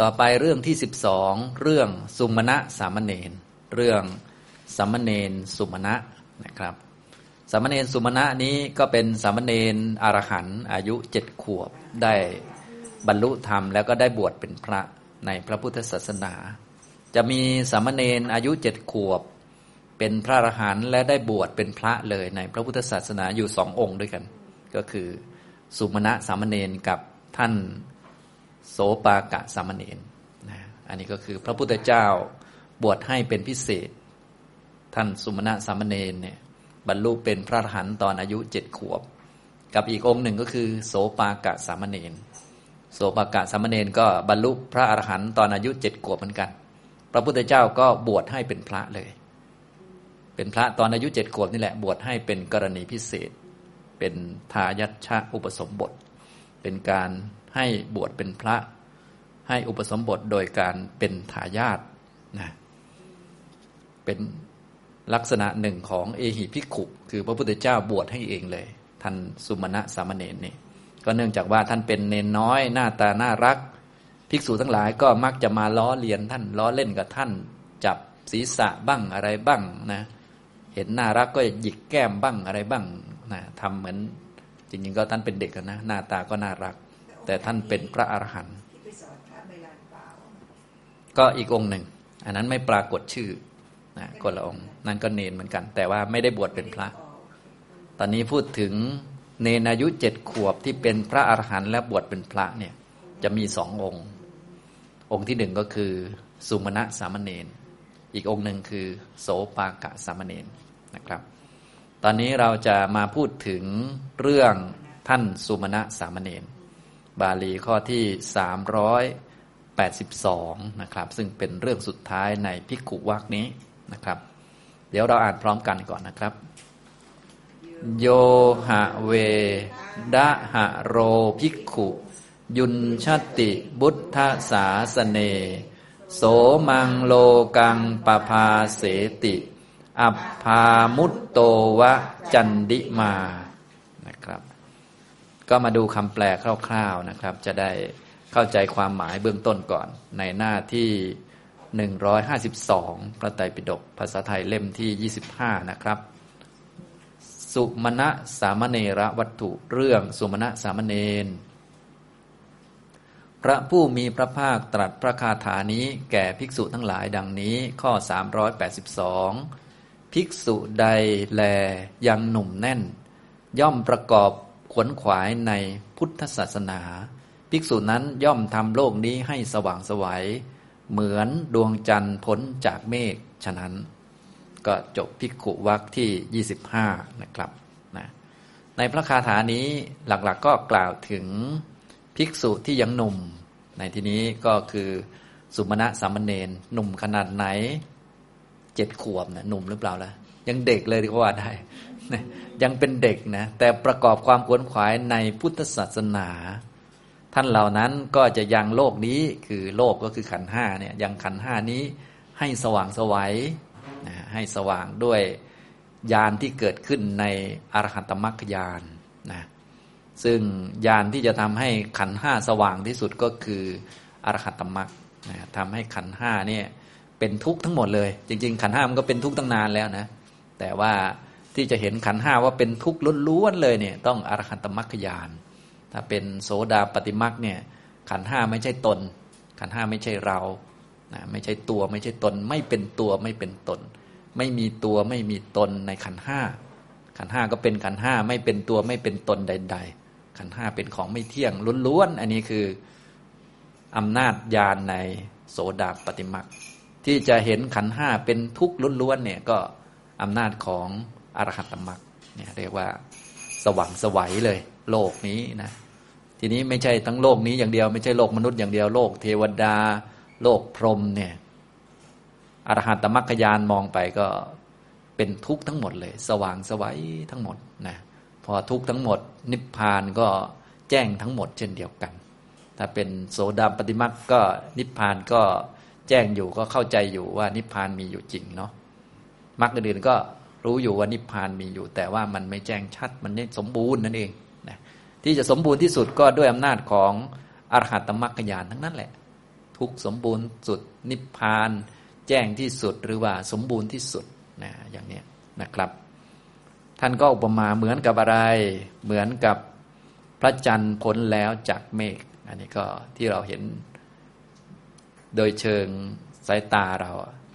ต่อไปเรื่องที่สิบสองเรื่องสุมาณะสามเณรเรื่องสามเณรสุมาณะนะครับสามเณรสุมาณะนี้ก็เป็นสามเณรอรหันต์อายุเจ็ดขวบได้บรรลุธรรม แล้วก็ได้บวชเป็นพระในพระพุทธศาสนา จะมีสามเณรอายุเจ็ดขวบ เป็นพระอรหันต์และได้บวชเป็นพระเลยในพระพุทธศาสนาอยู่สององค์ด้วยกัน ก็คือสุมาณะสามเณรกับท่าน โสปากะสามเณรนะอันนี้ก็คือพระพุทธเจ้าบวชให้เป็นพิเศษ ท่านสุมาณะสามเณรเนี่ยบรรลุเป็นพระอรหันต์ตอนอายุเจ็ดขวบ กับอีกองค์หนึ่งก็คือ โสปากะสามเณรโสปากะสามเณรก็บรรลุพระอรหันต์ตอนอายุเจ็ดขวบเหมือนกัน พระพุทธเจ้าก็บวชให้เป็นพระเลย เป็นพระตอนอายุเจ็ดขวบนี่แหละบวชให้เป็นกรณีพิเศษ เป็นทายัชะอุปสมบท เป็นการ ให้บวชเป็นพระ ให้อุปสมบทโดยการเป็นทายาทนะเป็นลักษณะหนึ่งของเอหิภิกขุคือพระพุทธเจ้าบวชให้เองเลย ท่านสุมาณะสามเณรนี่ก็เนื่องจากว่าท่านเป็นเนนน้อยหน้าตาน่ารัก ภิกษุทั้งหลายก็มักจะมาล้อเลียนท่านล้อเล่นกับท่าน จับศีรษะบ้างอะไรบ้างนะ เห็นน่ารักก็หยิกแก้มบ้างอะไรบ้างนะทำเหมือน จริงๆก็ท่านเป็นเด็กนะหน้าตาก็น่ารัก แต่ท่านเป็นพระอรหันต์ก็อีกองค์หนึ่ง อันนั้นไม่ปรากฏชื่อนะคนละองค์นั่นก็เนนเหมือนกัน แต่ว่าไม่ได้บวชเป็นพระ ตอนนี้พูดถึงเนนอายุเจ็ดขวบที่เป็นพระอรหันต์และบวชเป็นพระเนี่ย จะมีสององค์ องค์ที่หนึ่งก็คือ สุมาณะสามเณรอีกองค์หนึ่งคือ โสปากะสามเณรนะครับ ตอนนี้เราจะมาพูดถึงเรื่องท่านสุมาณะสามเณร บาลีข้อที่สามร้อยแปดสิบสองนะครับ ซึ่งเป็นเรื่องสุดท้ายในพิกุวักนี้นะครับ เดี๋ยวเราอ่านพร้อมกันก่อนนะครับ โยหะเว ดะหะโรภิกขุ ยุนชติบุทธสาสเน โสมังโลกังปภาเสติ อัปพามุตโตวะจันดิมา ก็มาดูคำแปลคร่าวๆนะครับ จะได้เข้าใจความหมายเบื้องต้นก่อน ในหน้าที่ 152 พระไตรปิฎกภาษาไทยเล่มที่ 25 นะครับ สุมาณะสามเณรวัตถุเรื่องสุมาณะสามเณรพระผู้มีพระภาคตรัสพระคาถานี้แก่ภิกษุทั้งหลายดังนี้ข้อ 382 ภิกษุใดแลยังหนุ่มแน่น ย่อมประกอบ ขวนขวายในพุทธศาสนา ภิกษุนั้นย่อมทำโลกนี้ให้สว่างสวัยเหมือนดวงจันทร์พ้นจากเมฆฉะนั้น ก็จบภิกขุวักที่ 25 นะครับนะในพระคาถานี้หลักๆกก็กล่าวถึงภิกษุที่ยังหนุ่ม ในที่นี้ก็คือสุมาณะสามเณรหนุ่มขนาดไหนเจ็ดขวบนะหนุ่มหรือเปล่าล่ะยังเด็กเลยก็ว่าได้ ยังเป็นเด็กนะแต่ประกอบความขวนขวายในพุทธศาสนา ท่านเหล่านั้นก็จะยังโลกนี้คือโลกก็คือขันห้าเนี่ยยังขันห้านี้ให้สว่างสวัยให้สว่างด้วยญาณที่เกิดขึ้นในอรหัตมรรคญาณนะซึ่งญาณที่จะทำให้ขันห้าสว่างที่สุดก็คืออรหัตมรรคนะทำให้ขันห้าเนี่ยเป็นทุกข์ทั้งหมดเลย จริง ๆ ขันห้ามันก็เป็นทุกข์ตั้งนานแล้วนะแต่ว่า ที่จะเห็นขันห้าว่าเป็นทุกข์ล้วนๆเลยเนี่ยต้องอรหันตมรรคญาณถ้าเป็นโสดาปฏิมรรคเนี่ยขันห้าไม่ใช่ตน ขันห้าไม่ใช่เรานะไม่ใช่ตัวไม่ใช่ตน ไม่เป็นตัวไม่เป็นตน ไม่มีตัวไม่มีตนในขันห้าขันห้าก็เป็นขันห้าไม่เป็นตัวไม่เป็นตนใด ๆ ขันห้าเป็นของไม่เที่ยงล้วนๆอันนี้คืออำนาจญาณในโสดาปฏิมรรคที่จะเห็นขันห้าเป็นทุกข์ล้วนๆเนี่ยก็อำนาจของ อรหัตมรรคเนี่ยเรียกว่าสว่างสวัยเลย โลกนี้นะทีนี้ไม่ใช่ทั้งโลกนี้อย่างเดียวไม่ใช่โลกมนุษย์อย่างเดียวโลกเทวดา โลกพรหมเนี่ยอรหัตมรรคยานมองไปก็เป็นทุกข์ทั้งหมดเลย สว่างสวัยทั้งหมดนะพอทุกข์ทั้งหมด นิพพานก็แจ้งทั้งหมดเช่นเดียวกัน ถ้าเป็นโสดาปฏิมรรคก็นิพพานก็แจ้งอยู่ก็เข้าใจอยู่ว่านิพพานมีอยู่จริงเนาะมรรคอื่นก็ รู้อยู่ว่านิพพานมีอยู่ แต่ว่ามันไม่แจ้งชัดมันไม่สมบูรณ์นั่นเองนะที่จะสมบูรณ์ที่สุดก็ด้วยอำนาจของอรหัตตมรรคญาณทั้งนั้นแหละ ทุกสมบูรณ์สุดนิพพาน แจ้งที่สุดหรือว่าสมบูรณ์ที่สุดนะอย่างนี้นะครับ ท่านก็อุปมาเหมือนกับอะไร เหมือนกับพระจันทร์พ้นแล้วจากเมฆอันนี้ก็ที่เราเห็นโดยเชิงสายตาเรา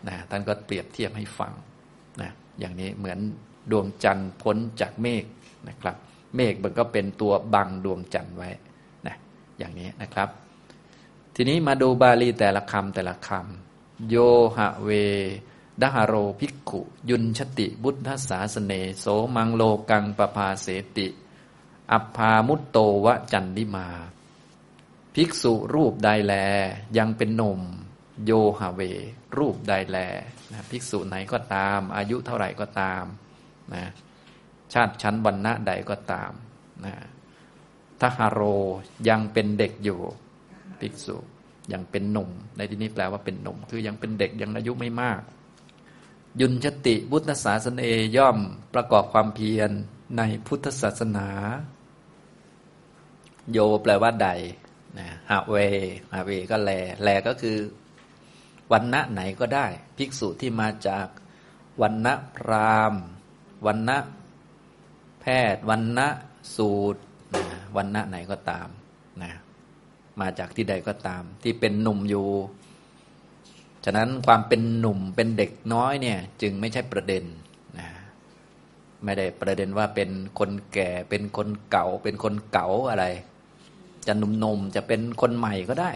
นะท่านก็เปรียบเทียบให้ฟัง อย่างนี้เหมือนดวงจันทร์พ้นจากเมฆนะครับ เมฆมันก็เป็นตัวบังดวงจันทร์ไว้นะอย่างนี้นะครับ ทีนี้มาดูบาลีแต่ละคำแต่ละคำโยหะเวดหโรภิกขุ ยุนชติบุทธสาสเนโสมังโลกังปภาเสติ อัปพามุตโตวะจันดิมา ภิกษุรูปใดแล ยังเป็นหนุ่ม โยหะเว รูปใดแล นะภิกษุไหนก็ตาม อายุเท่าไหร่ก็ตามนะชาติชั้นวรรณะใดก็ตามนะทหารโรยังเป็นเด็กอยู่ภิกษุยังเป็นหนุ่ม ในที่นี้แปลว่าเป็นหนุ่ม คือยังเป็นเด็กยังอายุไม่มาก ยุนชติพุทธศาสนาย่อมประกอบความเพียรในพุทธศาสนา โยแปลว่าใดนะฮาเวฮาเวก็แล แลก็คือ วันณะไหนก็ได้ ภิกษุที่มาจากวันณะพราหมณ์วันณะแพทย์วันณะสูตรวันณะไหนก็ตามนะมาจากที่ใดก็ตาม ที่เป็นหนุ่มอยู่ ฉะนั้นความเป็นหนุ่มเป็นเด็กน้อยเนี่ย จึงไม่ใช่ประเด็นนะไม่ได้ประเด็นว่าเป็นคนแก่เป็นคนเก่า เป็นคนเก่าอะไร จะหนุ่มๆจะเป็นคนใหม่ก็ได้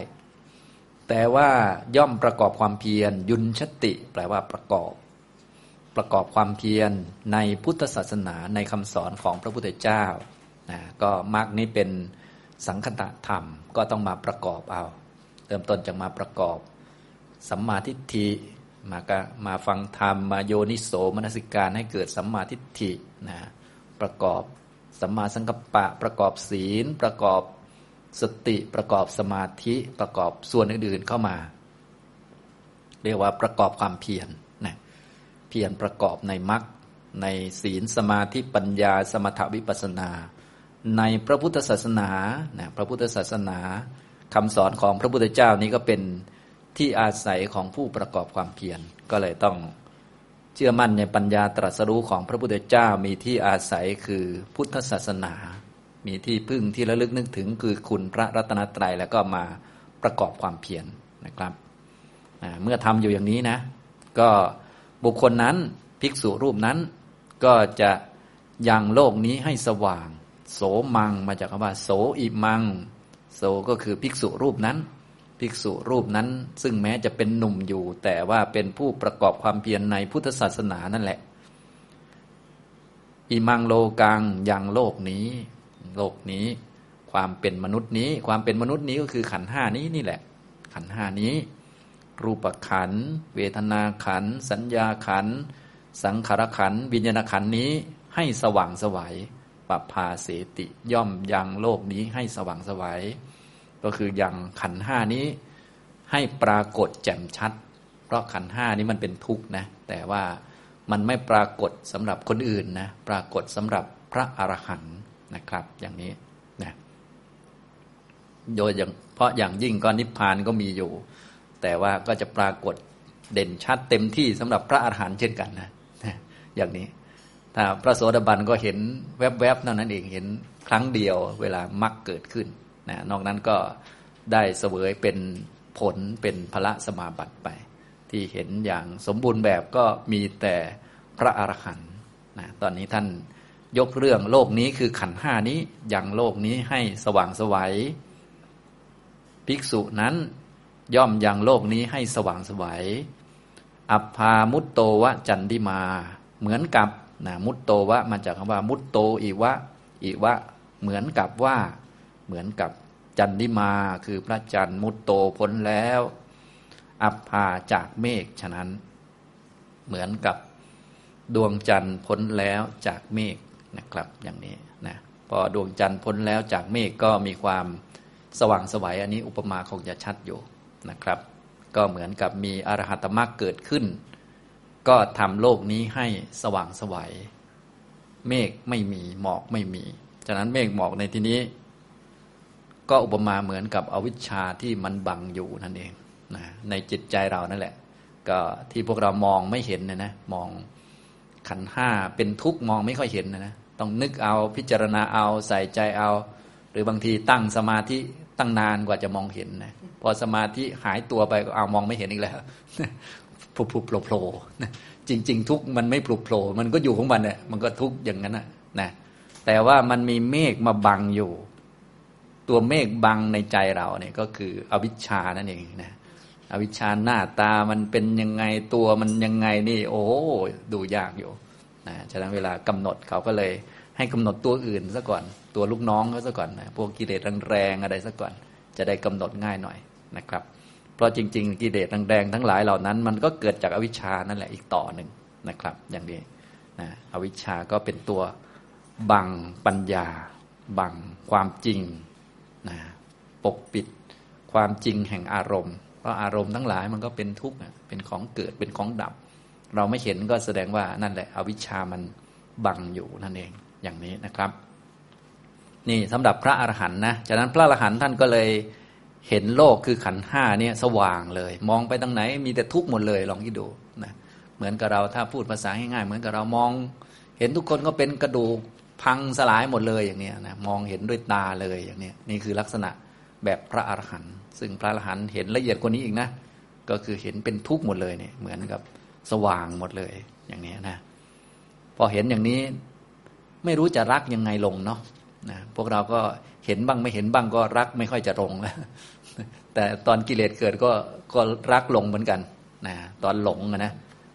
แต่ว่าย่อมประกอบความเพียร ยุนชติ แปลว่าประกอบ ประกอบความเพียรในพุทธศาสนาในคำสอนของพระพุทธเจ้านะก็มรรคนี้เป็นสังคตะธรรมก็ต้องมาประกอบเอาเริ่มต้นจากมาประกอบ สัมมาทิฏฐิมากมาฟังธรรมมาโยนิโสมนสิการให้เกิดสัมมาทิฏฐินะประกอบสัมมาสังกัปปะ ประกอบศีล ประกอบ สติประกอบสมาธิประกอบส่วนอื่นๆเข้ามา เรียกว่าประกอบความเพียรนะเพียรประกอบในมรรคในศีลสมาธิปัญญา สมถวิปัสนา ในพระพุทธศาสนานะพระพุทธศาสนาคำสอนของพระพุทธเจ้านี้ก็เป็นที่อาศัยของผู้ประกอบความเพียรก็เลยต้องเชื่อมั่นในปัญญาตรัสรู้ของพระพุทธเจ้ามีที่อาศัยคือพุทธศาสนา มีที่พึ่งที่ระลึกนึกถึง คือคุณพระรัตนตรัยแล้วก็มาประกอบความเพียรนะครับเมื่อทำอยู่อย่างนี้นะ ก็บุคคลนั้นภิกษุรูปนั้น ก็จะยังโลกนี้ให้สว่าง โสมังมาจากคำว่า โสอิมัง โสก็คือภิกษุรูปนั้น ภิกษุรูปนั้น ซึ่งแม้จะเป็นหนุ่มอยู่ แต่ว่าเป็นผู้ประกอบความเพียรในพุทธศาสนานั่นแหละอิมังโลกังยังโลกนี้ โลกนี้ ความเป็นมนุษย์นี้ ความเป็นมนุษย์นี้ก็คือขันห้านี้นี่แหละ ขันห้านี้ รูปขัน เวทนาขัน สัญญาขัน สังขารขัน วิญญาณขันนี้ให้สว่างสวยัยปภาเสติย่อมยังโลกนี้ให้สว่างสวยัยก็คือยังขันห้านี้ ให้ปรากฏแจ่มชัด เพราะขันห้านี้มันเป็นทุกข์นะ แต่ว่ามันไม่ปรากฏสำหรับคนอื่นนะ ปรากฏสำหรับพระอรหันต์ นะครับ อย่างนี้นะโดยอย่างเพราะอย่างยิ่งก็นิพพานก็มีอยู่ แต่ว่าก็จะปรากฏเด่นชัดเต็มที่สำหรับพระอรหันต์เช่นกันนะอย่างนี้ ถ้าพระโสดาบันก็เห็นแวบๆเท่านั้นเองเห็นครั้งเดียวเวลามรรคเกิดขึ้นนะนอกนั้นก็ได้เสวยเป็นผลเป็นพระสมาบัติไป ที่เห็นอย่างสมบูรณ์แบบก็มีแต่พระอรหันต์นะตอนนี้ท่าน ยกเรื่องโลกนี้คือขันห้านี้อย่างโลกนี้ให้สว่างสวัยภิกษุนั้นย่อมยังโลกนี้ให้สว่างสวัยอัปพามุตโตวะจันดิมา เหมือนกับนะมุตโตวะมาจากคำว่า มุตโตอีวะอีวะ เหมือนกับว่า เหมือนกับจันทิมาคือพระจันทร์มุตโตพ้นแล้ว อัปพาจากเมฆฉะนั้น เหมือนกับดวงจันทร์พ้นแล้วจากเมฆ นะครับ อย่างนี้นะพอดวงจันทร์พ้นแล้วจากเมฆก็มีความสว่างสวัยอันนี้อุปมาคงจะชัดอยู่นะครับ ก็เหมือนกับมีอรหัตมรรคเกิดขึ้น ก็ทำโลกนี้ให้สว่างสวัยเมฆไม่มีหมอกไม่มี ฉะนั้นเมฆหมอกในที่นี้ ก็อุปมาเหมือนกับอวิชชาที่มันบังอยู่นั่นเองนะในจิตใจเรานั่นแหละ ก็ที่พวกเรามองไม่เห็นนะนะมองขันห้าเป็นทุกข์มองไม่ค่อยเห็นนะนะ ต้องนึกเอาพิจารณาเอาใส่ใจเอา หรือบางทีตั้งสมาธิตั้งนานกว่าจะมองเห็นนะพอสมาธิหายตัวไปก็เอามองไม่เห็นอีกแล้วผุบผุโผล่โผล่จริง ๆ ทุกมันไม่ผุบโผล่มันก็อยู่ของมันเนี่ยมันก็ทุกอย่างนั้นนะนะแต่ว่ามันมีเมฆมาบังอยู่ ตัวเมฆบังในใจเราเนี่ยก็คืออวิชชานั่นเองนะอวิชชาหน้าตามันเป็นยังไงตัวมันยังไงนี่ โอ้ดูยากอยู่นะฉะนั้นเวลากำหนดเขาก็เลย ให้กำหนดตัวอื่นซะก่อน ตัวลูกน้องเขาซะก่อนนะพวกกิเลสแรงๆอะไรซะก่อน จะได้กำหนดง่ายหน่อยนะครับ เพราะจริง ๆ กิเลสแรงๆทั้งหลายเหล่านั้น มันก็เกิดจากอวิชชานั่นแหละอีกต่อหนึ่งนะครับ อย่างนี้นะอวิชชาก็เป็นตัวบังปัญญา บังความจริงนะปกปิดความจริงแห่งอารมณ์เพราะอารมณ์ทั้งหลายมันก็เป็นทุกข์เป็นของเกิดเป็นของดับ เราไม่เห็นก็แสดงว่านั่นแหละ อวิชชามันบังอยู่นั่นเอง อย่างนี้นะครับ นี่สำหรับพระอรหันต์นะจากนั้นพระอรหันต์ท่านก็เลยเห็นโลกคือขันห้าเนี่ยสว่างเลย มองไปทางไหนมีแต่ทุกข์หมดเลยลองคิดดูนะเหมือนกับเราถ้าพูดภาษาง่ายๆเหมือนกับเรามอง เห็นทุกคนก็เป็นกระดูกพังสลายหมดเลยอย่างนี้นะมองเห็นด้วยตาเลยอย่างนี้นี่คือลักษณะแบบพระอรหันต์ซึ่งพระอรหันต์เห็นละเอียดกว่านี้อีกนะ ก็คือเห็นเป็นทุกข์หมดเลยเนี่ยเหมือนกับสว่างหมดเลยอย่างนี้นะ พอเห็นอย่างนี้ ไม่รู้จะรักยังไงลงเนาะนะพวกเราก็เห็นบ้างไม่เห็นบ้างก็รักไม่ค่อยจะลงแล้วแต่ตอนกิเลสเกิดก็ก็รักลงเหมือนกันนะตอนหลงนะ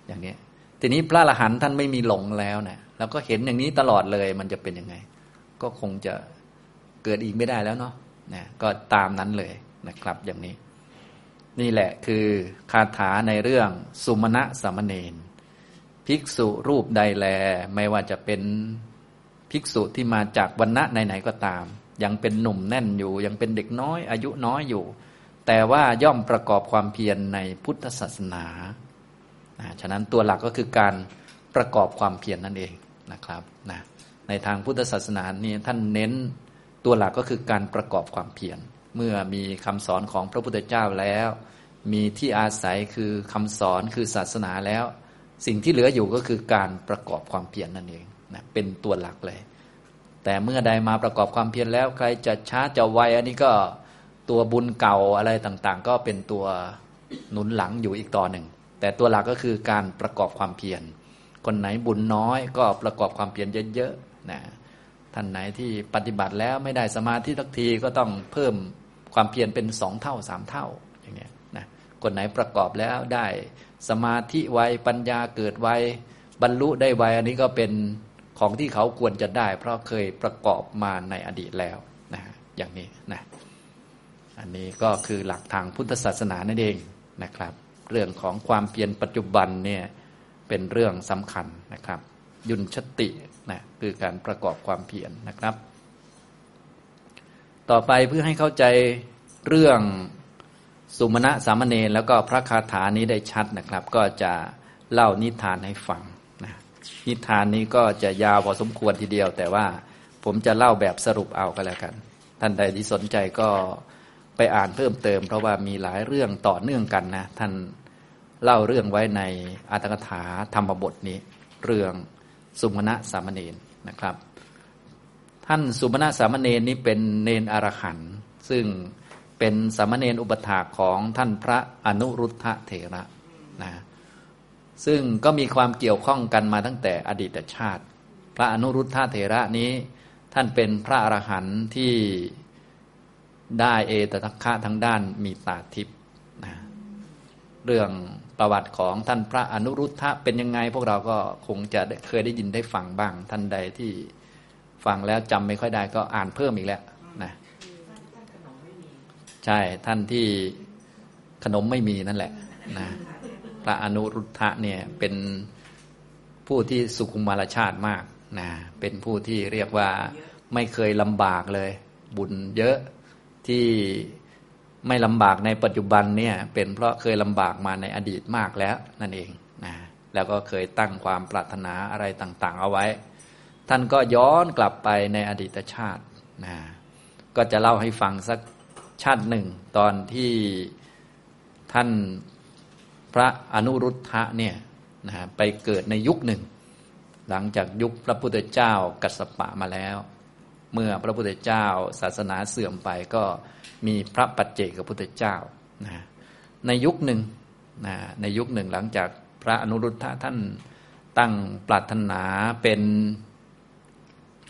อย่างนี้ทีนี้พระอรหันต์ท่านไม่มีหลงแล้วนะแล้วก็เห็นอย่างนี้ตลอดเลยมันจะเป็นยังไง ก็คงจะเกิดอีกไม่ได้แล้วเนาะนะก็ตามนั้นเลยนะครับอย่างนี้ นี่แหละคือคาถาในเรื่องสุมาณะสามเณรภิกษุรูปใดแล ไม่ว่าจะเป็น ภิกษุที่มาจากวันณะไหนๆก็ตาม ยังเป็นหนุ่มแน่นอยู่ ยังเป็นเด็กน้อย อายุน้อยอยู่ แต่ว่าย่อมประกอบความเพียรในพุทธศาสนาฉะนั้นตัวหลักก็คือการประกอบความเพียรนนั่นเองนะครับนะในทางพุทธศาสนานี่ท่านเน้นตัวหลักก็คือการประกอบความเพียรเมื่อมีคำสอนของพระพุทธเจ้าแล้ว มีที่อาศัยคือคำสอนคือศาสนาแล้ว สิ่งที่เหลืออยู่ก็คือการประกอบความเพียรนนั่นเอง นะเป็นตัวหลักเลย แต่เมื่อใดมาประกอบความเพียรแล้ว ใครจะช้าจะไวอันนี้ก็ตัวบุญเก่าอะไรต่างๆ ก็เป็นตัวหนุนหลังอยู่อีกต่อหนึ่ง แต่ตัวหลักก็คือการประกอบความเพียรคนไหนบุญน้อยก็ประกอบความเพียรเยอะๆนะท่านไหนที่ปฏิบัติแล้วไม่ได้สมาธิทักทีก็ต้องเพิ่มความเพียรเป็นสองเท่าสามเท่าอย่างเงี้ยนะคนไหนประกอบแล้วได้สมาธิไวปัญญาเกิดไวบรรลุได้ไวอันนี้ก็เป็น ของที่เขาควรจะได้ เพราะเคยประกอบมาในอดีตแล้วนะอย่างนี้นะอันนี้ก็คือหลักทางพุทธศาสนานั่นเองนะครับ เรื่องของความเพียรปัจจุบันเนี่ยเป็นเรื่องสำคัญนะครับ ยุนชตินะคือการประกอบความเพียรนนะครับ ต่อไปเพื่อให้เข้าใจเรื่องสุมาณะสามเณรแล้วก็พระคาถานี้ได้ชัดนะครับ ก็จะเล่านิทานให้ฟัง นิทานนี้ก็จะยาวพอสมควรทีเดียว แต่ว่าผมจะเล่าแบบสรุปเอาก็แล้วกัน ท่านใดที่สนใจก็ไปอ่านเพิ่มเติม เพราะว่ามีหลายเรื่องต่อเนื่องกันนะ ท่านเล่าเรื่องไว้ในอัตถกถาธรรมบทนี้ เรื่องสุมาณะสามเณรนะครับ ท่านสุมาณะสามเณรนี้เป็นเนนอรหันต์ซึ่งเป็นสามเณรอุปถาของท่านพระอนุรุทธะเถระนะ ซึ่งก็มีความเกี่ยวข้องกันมาตั้งแต่อดีตชาติ พระอนุรุทธะเถระนี้ท่านเป็นพระอรหันต์ที่ได้เอตทัคคะทั้งด้านมีตาทิพย์นะเรื่องประวัติของท่านพระอนุรุทธะเป็นยังไง พวกเราก็คงจะเคยได้ยินได้ฟังบ้าง ท่านใดที่ฟังแล้วจำไม่ค่อยได้ก็อ่านเพิ่มอีกแล้วนะใช่ท่านที่ขนมไม่มีนั่นแหละนะ ระอนุรุทธะเนี่ยเป็นผู้ที่สุขุมารชาติมากนะเป็นผู้ที่เรียกว่าไม่เคยลำบากเลย บุญเยอะที่ไม่ลำบากในปัจจุบันเนี่ยเป็นเพราะเคยลำบากมาในอดีตมากแล้วนั่นเองนะแล้วก็เคยตั้งความปรารถนาอะไรต่าง ๆ เอาไว้ ท่านก็ย้อนกลับไปในอดีตชาตินะก็จะเล่าให้ฟังสักชาติหนึ่ง ตอนที่ท่าน ระอนุรุทธะเนี่ยนะฮะไปเกิดในยุคหนึ่ง หลังจากยุคพระพุทธเจ้ากัสสปะมาแล้ว เมื่อพระพุทธเจ้าศาสนาเสื่อมไปก็มีพระปัจเจกพุทธเจ้านะในยุคหนึ่งนะในยุคหนึ่งหลังจากพระอนุรุทธะท่านตั้งปรารถนาเป็น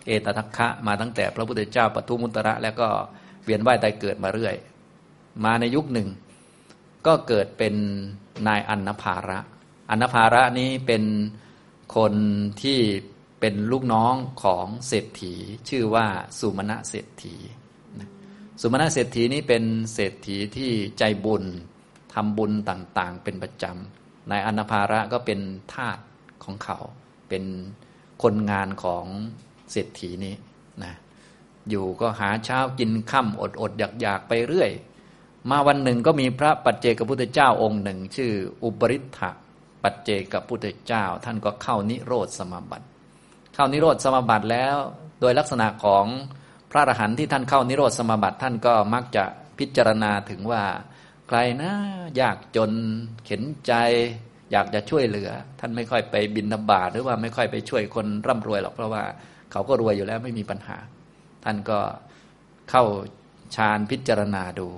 เอตทัคคะมาตั้งแต่พระพุทธเจ้าปทุมุตระ แล้วก็เวียนว่ายตายเกิดมาเรื่อย มาในยุคหนึ่ง ก็เกิดเป็น นายอันนภาระอันนภาระนี้เป็นคนที่เป็นลูกน้องของเศรษฐี ชื่อว่าสุมาณะเศรษฐีสุมาณะเศรษฐีนี้เป็นเศรษฐีที่ใจบุญทำบุญต่างๆ เป็นประจำนายอันนภาระก็เป็นทาสของเขา เป็นคนงานของเศรษฐีนี้นะอยู่ก็หาเช้ากินค่ำอดอดอยากอยากไปเรื่อย มาวันหนึ่งก็มีพระปัจเจกพุทธเจ้าองค์หนึ่ง ชื่ออุปริทธะปัจเจกพุทธเจ้า ท่านก็เข้านิโรธสมาบัติ เข้านิโรธสมาบัติแล้วโดยลักษณะของพระอรหันต์ที่ท่านเข้านิโรธสมาบัติ ท่านก็มักจะพิจารณาถึงว่า ใครนะยากจนเข็นใจ อยากจะช่วยเหลือ ท่านไม่ค่อยไปบินนบาตหรือว่าไม่ค่อยไปช่วยคนร่ำรวยหรอกเพราะว่าเขาก็รวยอยู่แล้วไม่มีปัญหา ท่านก็เข้าฌานพิจารณาดู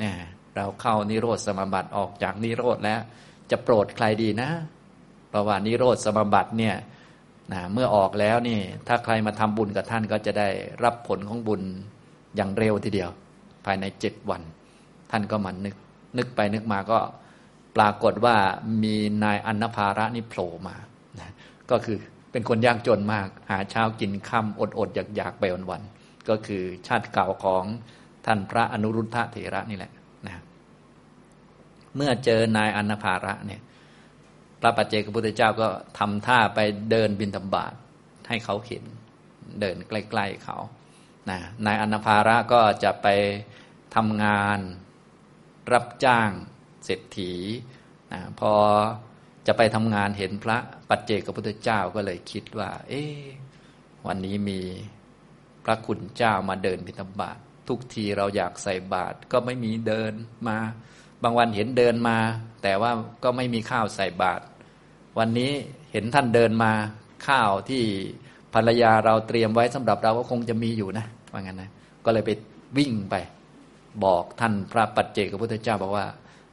เนี่ยเราเข้านิโรธสมาบัติออกจากนิโรธแล้ว จะโปรดใครดีนะ เพราะว่านิโรธสมาบัติเนี่ยนะเมื่อออกแล้วนี่ ถ้าใครมาทำบุญกับท่านก็จะได้รับผลของบุญอย่างเร็วทีเดียว ภายในเจ็ดวัน ท่านก็มันนึกนึกไปนึกมาก็ปรากฏว่ามีนายอนนภาระนี่โผล่มานะก็คือเป็นคนยากจนมาก หาเช้ากินค่ำอดอดอยากอยากไปวันวันก็คือชาติเก่าของ ท่านพระอนุรุทธะเถระนี่แหละนะเมื่อเจอนายอนนภาระเนี่ยพระปัจเจกพุทธเจ้าก็ทำท่าไปเดินบินธบาตให้เขาเห็น เดินใกล้ ๆเขานะนายอนนภาระก็จะไปทำงานรับจ้างเศรษฐีนะพอจะไปทำงานเห็นพระปัจเจกพุทธเจ้าก็เลยคิดว่า เอ๊วันนี้มีพระคุณเจ้ามาเดินบิณฑบาต ทุกทีเราอยากใส่บาตรก็ไม่มีเดินมา บางวันเห็นเดินมา แต่ว่าก็ไม่มีข้าวใส่บาตรวันนี้เห็นท่านเดินมา ข้าวที่ภรรยาเราเตรียมไว้สำหรับเราก็คงจะมีอยู่นะว่างั้นนะก็เลยไปวิ่งไป บอกท่านพระปัจเจกพุทธเจ้าบอกว่า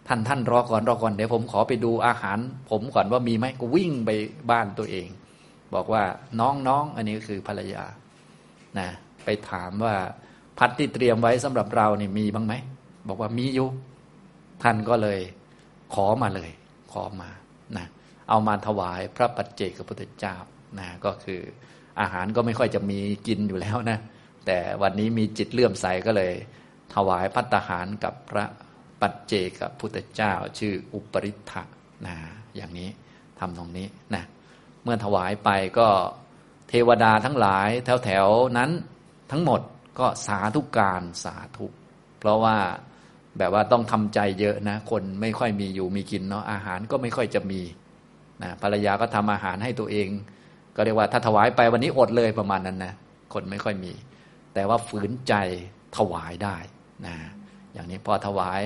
ท่านท่านรอก่อนรอก่อนเดี๋ยวผมขอไปดูอาหาร ผมก่อนว่ามีไหมก็วิ่งไปบ้านตัวเอง บอกว่าน้องน้องอันนี้ก็คือภรรยานะไปถามว่า พัดที่เตรียมไว้สำหรับเราเนี่ยมีบ้างไหม บอกว่ามีอยู่ท่านก็เลย ขอมาเลย ขอมานะเอามาถวายพระปัจเจกพุทธเจ้านะก็คืออาหารก็ไม่ค่อยจะมีกินอยู่แล้วนะ แต่วันนี้มีจิตเลื่อมใสก็เลย ถวายพัตหารกับพระปัจเจกพุทธเจ้า ชื่ออุปริทะนะอย่างนี้ทำตรงนี้นะเมื่อถวายไปก็เทวดาทั้งหลายแถวแถวนั้นทั้งหมด ก็สาธุการสาธุ เพราะว่าแบบว่าต้องทำใจเยอะนะ คนไม่ค่อยมีอยู่มีกินเนาะอาหารก็ไม่ค่อยจะมีนะภรรยาก็ทำอาหารให้ตัวเอง ก็เรียกว่าถ้าถวายไปวันนี้อดเลยประมาณนั้นนะคนไม่ค่อยมี แต่ว่าฝืนใจถวายได้นะอย่างนี้พอถวาย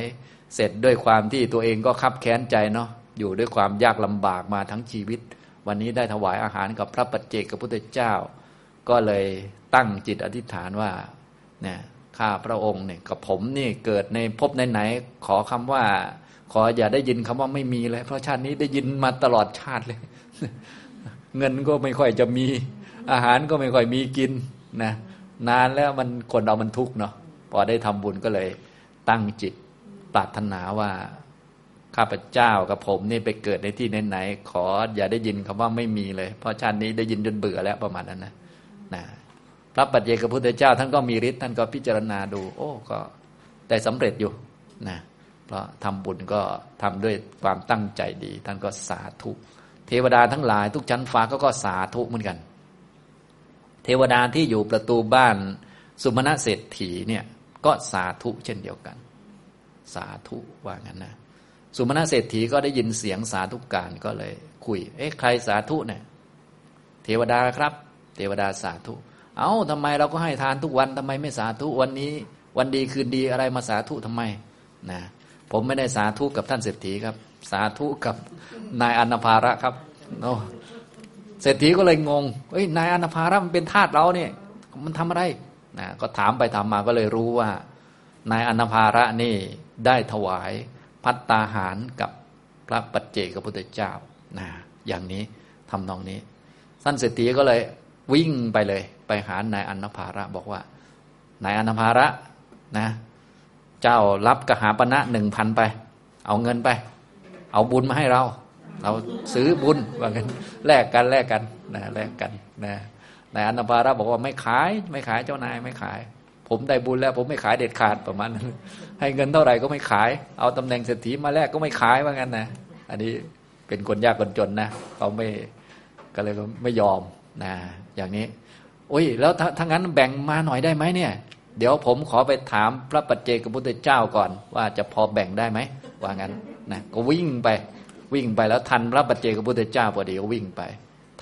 เสร็จด้วยความที่ตัวเองก็คับแค้นใจเนาะอยู่ด้วยความยากลำบากมาทั้งชีวิต วันนี้ได้ถวายอาหารกับพระปัจเจกกับพุทธเจ้า ก็เลยตั้งจิตอธิษฐานว่า นี่ยข้าพระองค์เนี่ยกับผมนี่เกิดในภพไหนๆขอคำว่า ขออย่าได้ยินคำว่าไม่มีเลย เพราะชาตินี้ได้ยินมาตลอดชาติเลย เงินก็ไม่ค่อยจะมีอาหารก็ไม่ค่อยมีกินนะนานแล้วมันคนเรามันทุกข์เนาะพอได้ทำบุญก็เลยตั้งจิตปรารถนาว่าข้าพเจ้ากับผมนี่ไปเกิดในที่ไหนๆขออย่าได้ยินคำว่าไม่มีเลย เพราะชาตินี้ได้ยินจนเบื่อแล้วประมาณนั้นนะนะ พระปัจเจกพุทธเจ้า ท่านก็มีฤทธิ์ท่านก็พิจารณาดู โอ้ก็ได้สำเร็จอยู่นะเพราะทำบุญก็ทำด้วยความตั้งใจดี ท่านก็สาธุเทวดาทั้งหลาย ทุกชั้นฟ้าก็ก็สาธุเหมือนกัน เทวดาที่อยู่ประตูบ้านสุมาณเศรษฐีเนี่ยก็สาธุเช่นเดียวกัน สาธุว่างั้นนะสุมาณเศรษฐีก็ได้ยินเสียงสาธุการก็เลย คุย เอ๊ะใครสาธุเนี่ยเทวดาครับ เทวดาสาธุ เอา้าทำไมเราก็ให้ทานทุกวันทำไมไม่สาธุวันนี้ วันดีคืนดีอะไรมาสาธุทำไมนะผมไม่ได้สาธุกับท่านเศรษฐีครับ สาธุกับนายอนภาระครับโอ้เศรษฐีก็เลยงงเฮ้ยนายอนภาระมันเป็นทาสเราเนี่ย มันทำอะไรนะก็ถามไปถามมาก็เลยรู้ว่า นายอนภาระนี่ได้ถวายพัตตาหารกับพระปัจเจกพุทธเจ้านะอย่างนี้ทำนองนี้ท่านเศรษฐีก็เลย วิ่งไปเลย ไปหานายอนนภาระบอกว่านายอนนภาระนะ เจ้ารับกหาปณะหนึ่งพันไป เอาเงินไป เอาบุญมาให้เรา เราซื้อบุญว่ากันแลกกันแลกกันนะแลกกันนะนายอนนภาระบอกว่าไม่ขาย ไม่ขายเจ้านายไม่ขาย ผมได้บุญแล้ว ผมไม่ขายเด็ดขาดประมาณนั้นให้เงินเท่าไหร่ก็ไม่ขาย เอาตำแหน่งเศรษฐีมาแลกก็ไม่ขายว่างั้นนะอันนี้เป็นคนยากคนจนนะเขาไม่ก็เลยไม่ยอมนะ อย่างนี้โอ้ยแล้วถ้างั้นแบ่งมาหน่อยได้ไหมเนี่ย เดี๋ยวผมขอไปถามพระปัจเจกพุทธเจ้าก่อน ว่าจะพอแบ่งได้ไหมว่างั้นนะก็วิ่งไปวิ่งไปแล้วทันพระปัจเจกพุทธเจ้าพอดีก็วิ่งไป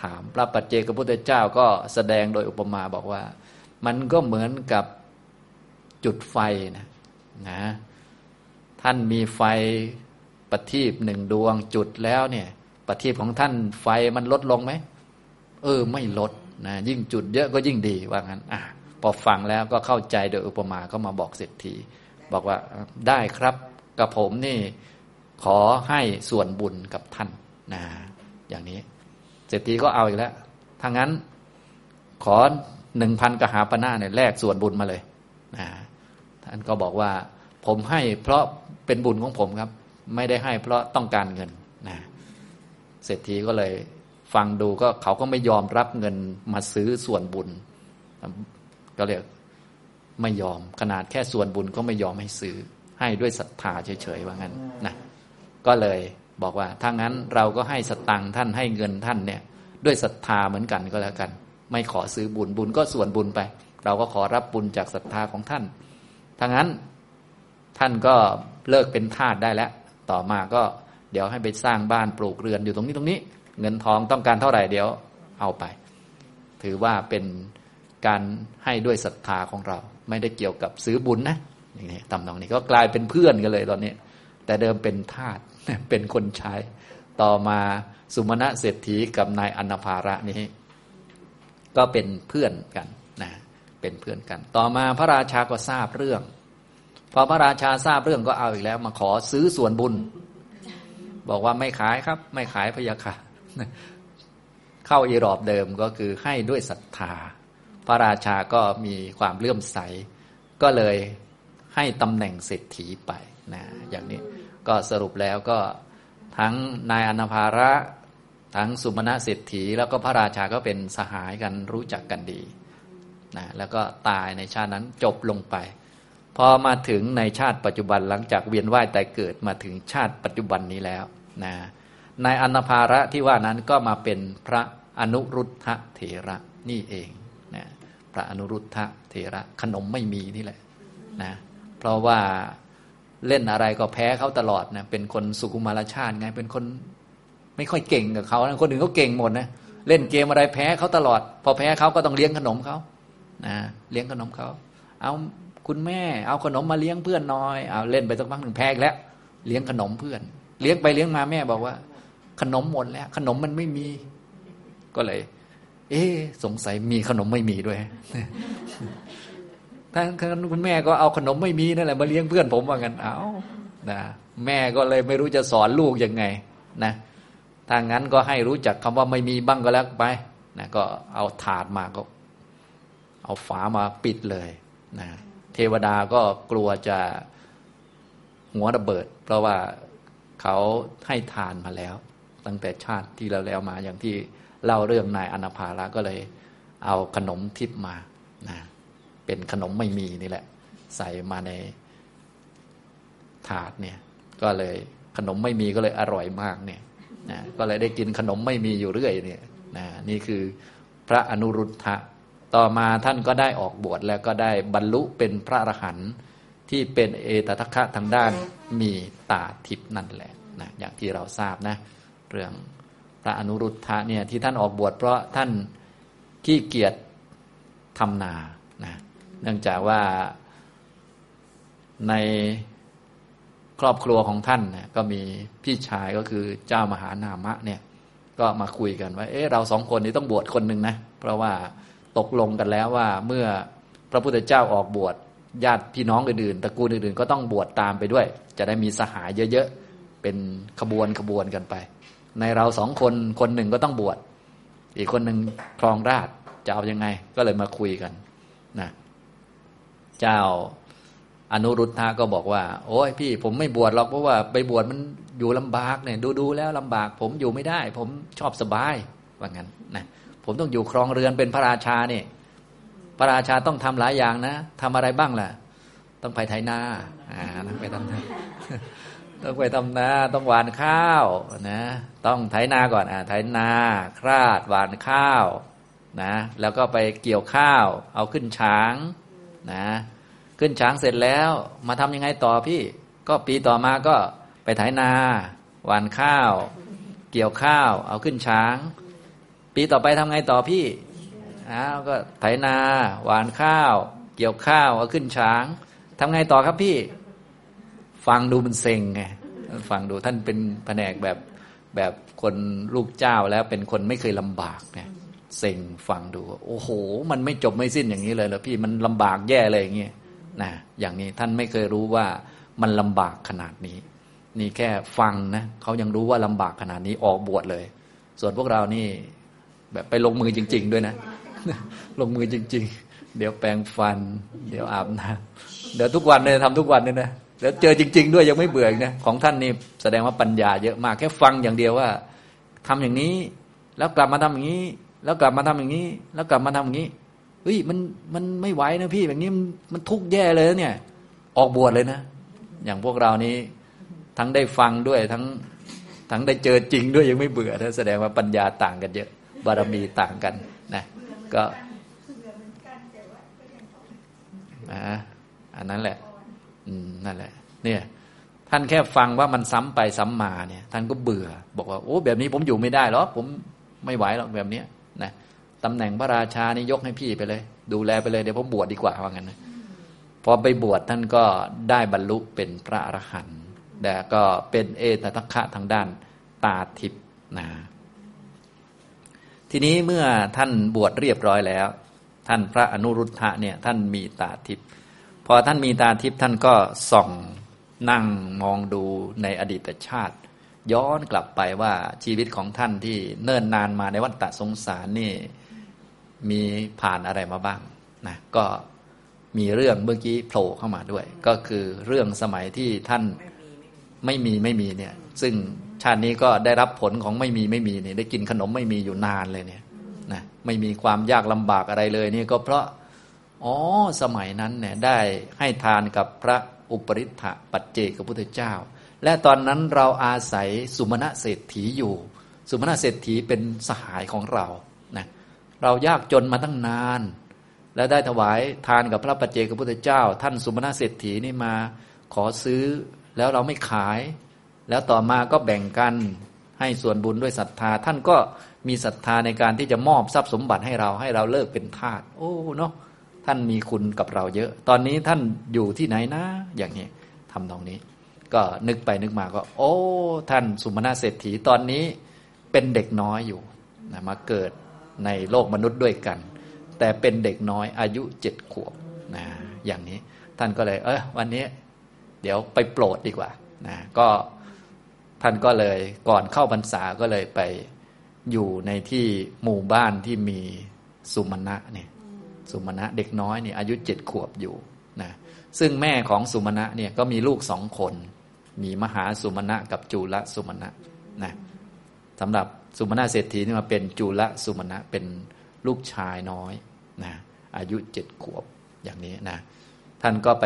ถามพระปัจเจกพุทธเจ้าก็แสดงโดยอุปมาบอกว่า มันก็เหมือนกับจุดไฟนะนะท่านมีไฟประทีปหนึ่งดวงจุดแล้วเนี่ย ประทีปของท่านไฟมันลดลงไหมเออ ไม่ลด นะยิ่งจุดเยอะก็ยิ่งดีว่างั้นอะพอฟังแล้วก็เข้าใจโดยอุปมาก็มาบอกเศรษฐีบอกว่าได้ครับกับผมนี่ขอให้ส่วนบุญกับท่านนะอย่างนี้เศรษฐีก็เอาอีกแล้วถ้างั้นขอหนึ่งพันกหาปณะเนี่ยแลกส่วนบุญมาเลยนะท่านก็บอกว่า ผมให้เพราะเป็นบุญของผมครับ ไม่ได้ให้เพราะต้องการเงินนะเศรษฐีก็เลย ฟังดูก็เขาก็ไม่ยอมรับเงินมาซื้อส่วนบุญ ก็เรียกไม่ยอมขนาดแค่ส่วนบุญก็ไม่ยอมให้ซื้อ ให้ด้วยศรัทธาเฉยๆว่างั้นนะก็เลยบอกว่าถ้างั้นเราก็ให้สตังค์ท่านให้เงินท่านเนี่ย ด้วยศรัทธาเหมือนกันก็แล้วกัน ไม่ขอซื้อบุญบุญก็ส่วนบุญไป เราก็ขอรับบุญจากศรัทธาของท่านถ้างั้นท่านก็เลิกเป็นทาสได้แล้ว ต่อมาก็เดี๋ยวให้ไปสร้างบ้านปลูกเรือนอยู่ตรงนี้ตรงนี้ เงินทองต้องการเท่าไหร่เดี๋ยวเอาไป ถือว่าเป็นการให้ด้วยศรัทธาของเรา ไม่ได้เกี่ยวกับซื้อบุญนะอย่างนี้ตำนองนี้ก็กลายเป็นเพื่อนกันเลยตอนนี้ แต่เดิมเป็นทาสเป็นคนใช้ ต่อมาสุมาณะเศรษฐีกับนายอนภาระนี้ ก็เป็นเพื่อนกันนะเป็นเพื่อนกัน ต่อมาพระราชาก็ทราบเรื่อง พอพระราชาทราบเรื่องก็เอาอีกแล้ว มาขอซื้อส่วนบุญ บอกว่าไม่ขายครับ ไม่ขายพยาค่ะ เข้าอีรอบเดิมก็คือให้ด้วยศรัทธา พระราชาก็มีความเลื่อมใส ก็เลยให้ตำแหน่งเศรษฐีไปนะอย่างนี้ก็สรุปแล้วก็ทั้งนายอนภาระ ทั้งสุมาณะเศรษฐี แล้วก็พระราชาก็เป็นสหายกันรู้จักกันดีนะแล้วก็ตายในชาตินั้นจบลงไป พอมาถึงในชาติปัจจุบันหลังจากเวียนว่ายแต่เกิดมาถึงชาติปัจจุบันนี้แล้วนะ ในอนภาระที่ว่านั้นก็มาเป็นพระอนุรุทธะเถระนี่เองนะพระอนุรุทธะเถระขนมไม่มีนี่แหละนะเพราะว่าเล่นอะไรก็แพ้เขาตลอดนะเป็นคนสุกุมารชาติไงเป็นคนไม่ค่อยเก่งกับเขานะคนอื่นเขาเก่งหมดนะเล่นเกมอะไรแพ้เขาตลอด พอแพ้เขาก็ต้องเลี้ยงขนมเขานะเลี้ยงขนมเขาเอาคุณแม่เอาขนมมาเลี้ยงเพื่อนน้อยเอาเล่นไปสักพักหนึ่งแพ้แล้ว เลี้ยงขนมเพื่อน เลี้ยงไปเลี้ยงมาแม่บอกว่า ขนมหมดแล้ว ขนมมันไม่มี ก็เลย เอ๊สงสัยมีขนมไม่มีด้วยท่านคุณแม่ก็เอาขนมไม่มีนั่นแหละมาเลี้ยงเพื่อนผมว่างั้นเอานะแม่ก็เลยไม่รู้จะสอนลูกยังไง นะถ้างั้นก็ให้รู้จักคำว่าไม่มีบ้างก็แล้วไปนะก็เอาถาดมาก็ เอาฝามาปิดเลยนะเทวดาก็กลัวจะหัวระเบิด เพราะว่าเขาให้ทานมาแล้ว ตั้งแต่ชาติที่เราแล้วมาอย่างที่เล่าเรื่องนายอนาภาระก็เลย เอาขนมทิพมานะเป็นขนมไม่มีนี่แหละ ใส่มาในถาดเนี่ย ก็เลยขนมไม่มีก็เลยอร่อยมากเนี่ยนะก็เลยได้กินขนมไม่มีอยู่เรื่อยเนี่ยนะนี่คือพระอนุรุทธะต่อมาท่านก็ได้ออกบวชแล้วก็ได้บรรลุเป็นพระอรหันต์ที่เป็นเอตทัคคะทางด้านมีตาทิพนั่นแหละนะอย่างที่เราทราบนะ เรื่องพระอนุรุทธะเนี่ยที่ท่านออกบวชเพราะท่านขี้เกียจทำนานะเนื่องจากว่าในครอบครัวของท่านเนี่ยก็มีพี่ชายก็คือเจ้ามหานามะเนี่ยก็มาคุยกันว่า เอ๊ะเราสองคนนี้ต้องบวชคนหนึ่งนะ เพราะว่าตกลงกันแล้วว่าเมื่อพระพุทธเจ้าออกบวชญาติพี่น้องอื่นๆตระกูลอื่นๆก็ต้องบวชตามไปด้วย จะได้มีสหายเยอะๆ เป็นขบวนขบวนกันไป ในเราสองคนคนหนึ่งก็ต้องบวช อีกคนหนึ่งครองราชจะเอายังไง ก็เลยมาคุยกันนะเจ้าอนุรุทธะก็บอกว่า โอ้ยพี่ ผมไม่บวชหรอกเพราะว่าไปบวชมันอยู่ลำบากเนี่ย ดูดูแล้วลำบาก ผมอยู่ไม่ได้ ผมชอบสบายว่างั้นนะผมต้องอยู่ครองเรือนเป็นพระราชาเนี่ยพระราชาต้องทำหลายอย่างนะทำอะไรบ้างล่ะ ต้องไปไถนาอ่าต้องไปทำ ต้องไปทำนาต้องหวานข้าวนะ ต้องไถนาก่อนอ่าไถนาคราดหวานข้าวนะ แล้วก็ไปเกี่ยวข้าว เอาขึ้นช้างนะ ขึ้นช้างเสร็จแล้ว มาทำยังไงต่อพี่ ก็ปีต่อมาก็ไปไถนาหวานข้าว เกี่ยวข้าว เอาขึ้นช้าง ปีต่อไปทำไงต่อพี่อ้าวก็ไถนาหวานข้าว เกี่ยวข้าวเอาขึ้นช้างทำไงต่อครับพี่ ฟังดูมันเซ็งไงฟังดูท่านเป็นแผนกแบบแบบคนลูกเจ้าแล้วเป็นคนไม่เคยลำบากเนี่ยเซ็งฟังดู โอ้โห มันไม่จบไม่สิ้นอย่างนี้เลยแล้วพี่มันลำบากแย่เลยอย่างเงี้ยนะอย่างนี้ท่านไม่เคยรู้ว่ามันลำบากขนาดนี้ นี่แค่ฟังนะเขายังรู้ว่าลำบากขนาดนี้ออกบวชเลย ส่วนพวกเรานี่ แบบไปลงมือจริง ๆ ด้วยนะ ลงมือจริง ๆ เดี๋ยวแปรงฟัน เดี๋ยวอาบน้ำเดี๋ยวทุกวันเลยทำทุกวันเลยนะ เดี๋ยวเจอจริง ๆ ด้วยยังไม่เบื่อนะของท่านนี่แสดงว่าปัญญาเยอะมากแค่ฟังอย่างเดียวว่าทำอย่างนี้ แล้วกลับมาทำอย่างนี้ แล้วกลับมาทำอย่างนี้ แล้วกลับมาทำอย่างนี้เฮ้ยมันมันไม่ไหวนะพี่แบบนี้มันมันทุกข์แย่เลยเนี่ย ออกบวชเลยนะ อย่างพวกเรานี้ทั้งได้ฟังด้วยทั้งทั้งได้เจอจริงด้วยยังไม่เบื่อนะแสดงว่าปัญญาต่างกันเยอะ บารมีต่างกันนะก็อันนั้นแหละ นั่นแหละ เนี่ย ท่านแค่ฟังว่ามันซ้ำไปซ้ำมาเนี่ย ท่านก็เบื่อ บอกว่าโอ้แบบนี้ผมอยู่ไม่ได้หรอกผมไม่ไหวหรอกแบบเนี้ยนะตำแหน่งพระราชานี่ยกให้พี่ไปเลย ดูแลไปเลยเดี๋ยวผมบวชดีกว่าว่างั้นนะพอไปบวชท่านก็ได้บรรลุเป็นพระอรหันต์แต่ก็เป็นเอตทัคคะทางด้านตาทิพนะทีนี้เมื่อท่านบวชเรียบร้อยแล้ว ท่านพระอนุรุทธะเนี่ย ท่านมีตาทิพ พอท่านมีตาทิพย์ท่านก็ส่องนั่งมองดูในอดีตชาติ ย้อนกลับไปว่าชีวิตของท่านที่เนิ่นนานมาในวัฏฏะสงสารนี่มีผ่านอะไรมาบ้างนะก็มีเรื่องเมื่อกี้โผล่เข้ามาด้วย ก็คือเรื่องสมัยที่ท่านไม่มีไม่มีเนี่ย ซึ่งชาตินี้ก็ได้รับผลของไม่มีไม่มีเนี่ยได้กินขนมไม่มีอยู่นานเลยเนี่ยนะไม่มีความยากลำบากอะไรเลยนี่ก็เพราะ อ๋อสมัยนั้นเนี่ยได้ให้ทานกับพระอุปริ t ถปัจเจกพุทธเจ้า และตอนนั้นเราอาศัยสุมาณะเศรษฐีอยู่ สุมาณะเศรษฐีเป็นสหายของเรานะเรายากจนมาตั้งนาน และได้ถวายทานกับพระปัจเจกพุทธเจ้า ท่านสุมาณะเศรษฐีนี่มาขอซื้อแล้วเราไม่ขาย แล้วต่อมาก็แบ่งกันให้ส่วนบุญด้วยศรัทธา ท่านก็มีศรัทธาในการที่จะมอบทรัพย์สมบัติให้เราให้เราเลิกเป็นทาสโอ้เนาะ ท่านมีคุณกับเราเยอะ ตอนนี้ท่านอยู่ที่ไหนนะ อย่างนี้ทำตรงนี้ ก็นึกไปนึกมาก็ โอ้ ท่านสุมาณะเศรษฐีตอนนี้เป็นเด็กน้อยอยู่นะมาเกิดในโลกมนุษย์ด้วยกัน แต่เป็นเด็กน้อยอายุเจ็ดขวบนะอย่างนี้ท่านก็เลย เออวันนี้ เดี๋ยวไปโปรดดีกว่านะก็ท่านก็เลยก่อนเข้าพรรษาก็เลยไปอยู่ในที่หมู่บ้านที่มีสุมาณะเนี่ย สุมาณะเด็กน้อยเนี่ยอายุเจ็ดขวบอยู่นะซึ่งแม่ของสุมาณะเนี่ยก็มีลูกสองคน มีมหาสุมาณะกับจุลสุมาณะนะสำหรับสุมาณะเศรษฐีนี่มาเป็นจุลสุมาณะเป็นลูกชายน้อยนะอายุเจ็ดขวบอย่างนี้นะท่านก็ไป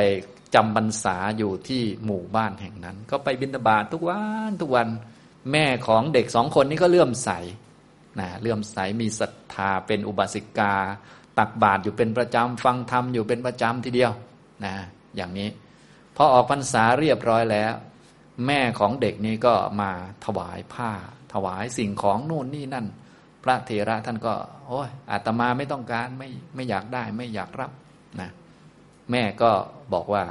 จำพรรษาอยู่ที่หมู่บ้านแห่งนั้น ก็ไปบิณฑบาตทุกวันทุกวันแม่ของเด็กสองคนนี้ก็เลื่อมใสนะเลื่อมใสมีศรัทธาเป็นอุบาสิกา ตักบาตรอยู่เป็นประจำฟังธรรมอยู่เป็นประจำทีเดียวนะอย่างนี้พอออกพรรษาเรียบร้อยแล้ว แม่ของเด็กนี้ก็มาถวายผ้า ถวายสิ่งของโน่นนี่นั่น พระเถระท่านก็ โอ้ยอาตมาไม่ต้องการไม่ไม่อยากได้ไม่อยากรับนะแม่ก็บอกว่า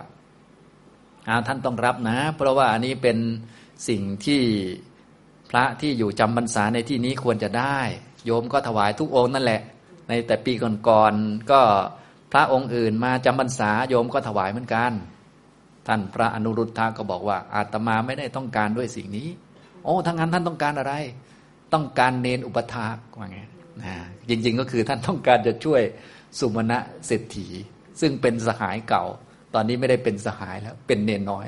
อาท่านต้องรับนะ เพราะว่าอันนี้เป็นสิ่งที่พระที่อยู่จำพรรษาในที่นี้ควรจะได้ โยมก็ถวายทุกองค์นั่นแหละ ในแต่ปีก่อนๆก็พระองค์อื่นมาจำพรรษาโยมก็ถวายเหมือนกัน ท่านพระอนุรุทธะก็บอกว่า อาตมาไม่ได้ต้องการด้วยสิ่งนี้ โอ้ทั้งนั้นท่านต้องการอะไร ต้องการเนนอุปถากว่าไงนะจริงๆก็คือท่านต้องการจะช่วยสุมาณะเศรษฐี ซึ่งเป็นสหายเก่า ตอนนี้ไม่ได้เป็นสหายแล้ว เป็นเนนน้อย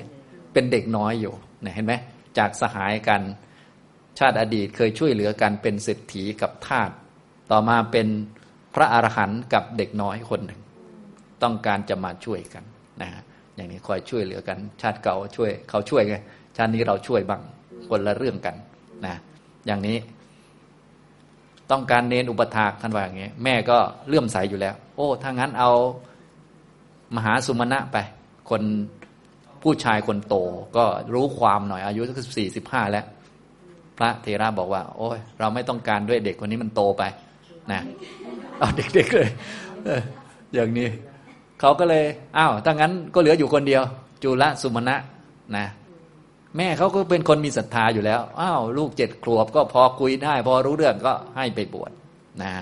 เป็นเด็กน้อยอยู่เห็นไหมจากสหายกันชาติอดีตเคยช่วยเหลือกันเป็นเศรษฐีกับทาสต่อมาเป็น พระอรหันต์กับเด็กน้อยคนหนึ่ง ต้องการจะมาช่วยกันนะอย่างนี้คอยช่วยเหลือกัน ชาติเก่าช่วยเขาช่วยไงชาตินี้เราช่วยบ้างคนละเรื่องกันนะอย่างนี้ ต้องการเน้นอุปถากท่านว่าอย่างนี้ แม่ก็เลื่อมใสอยู่แล้ว โอ้ถ้างั้นเอามหาสุมาณะไป คนผู้ชายคนโตก็รู้ความหน่อยอายุสักสี่สิบห้าแล้ว พระเทระบอกว่า โอ้ยเราไม่ต้องการด้วยเด็กคนนี้มันโตไป นะเอาเด็กๆเลยอย่างนี้เขาก็เลยอ้าวถ้างั้นก็เหลืออยู่คนเดียว จุลสุมาณะนะแม่เขาก็เป็นคนมีศรัทธาอยู่แล้ว อ้าวลูกเจ็ดขวบก็พอคุยได้ พอรู้เรื่องก็ให้ไปบวชนะ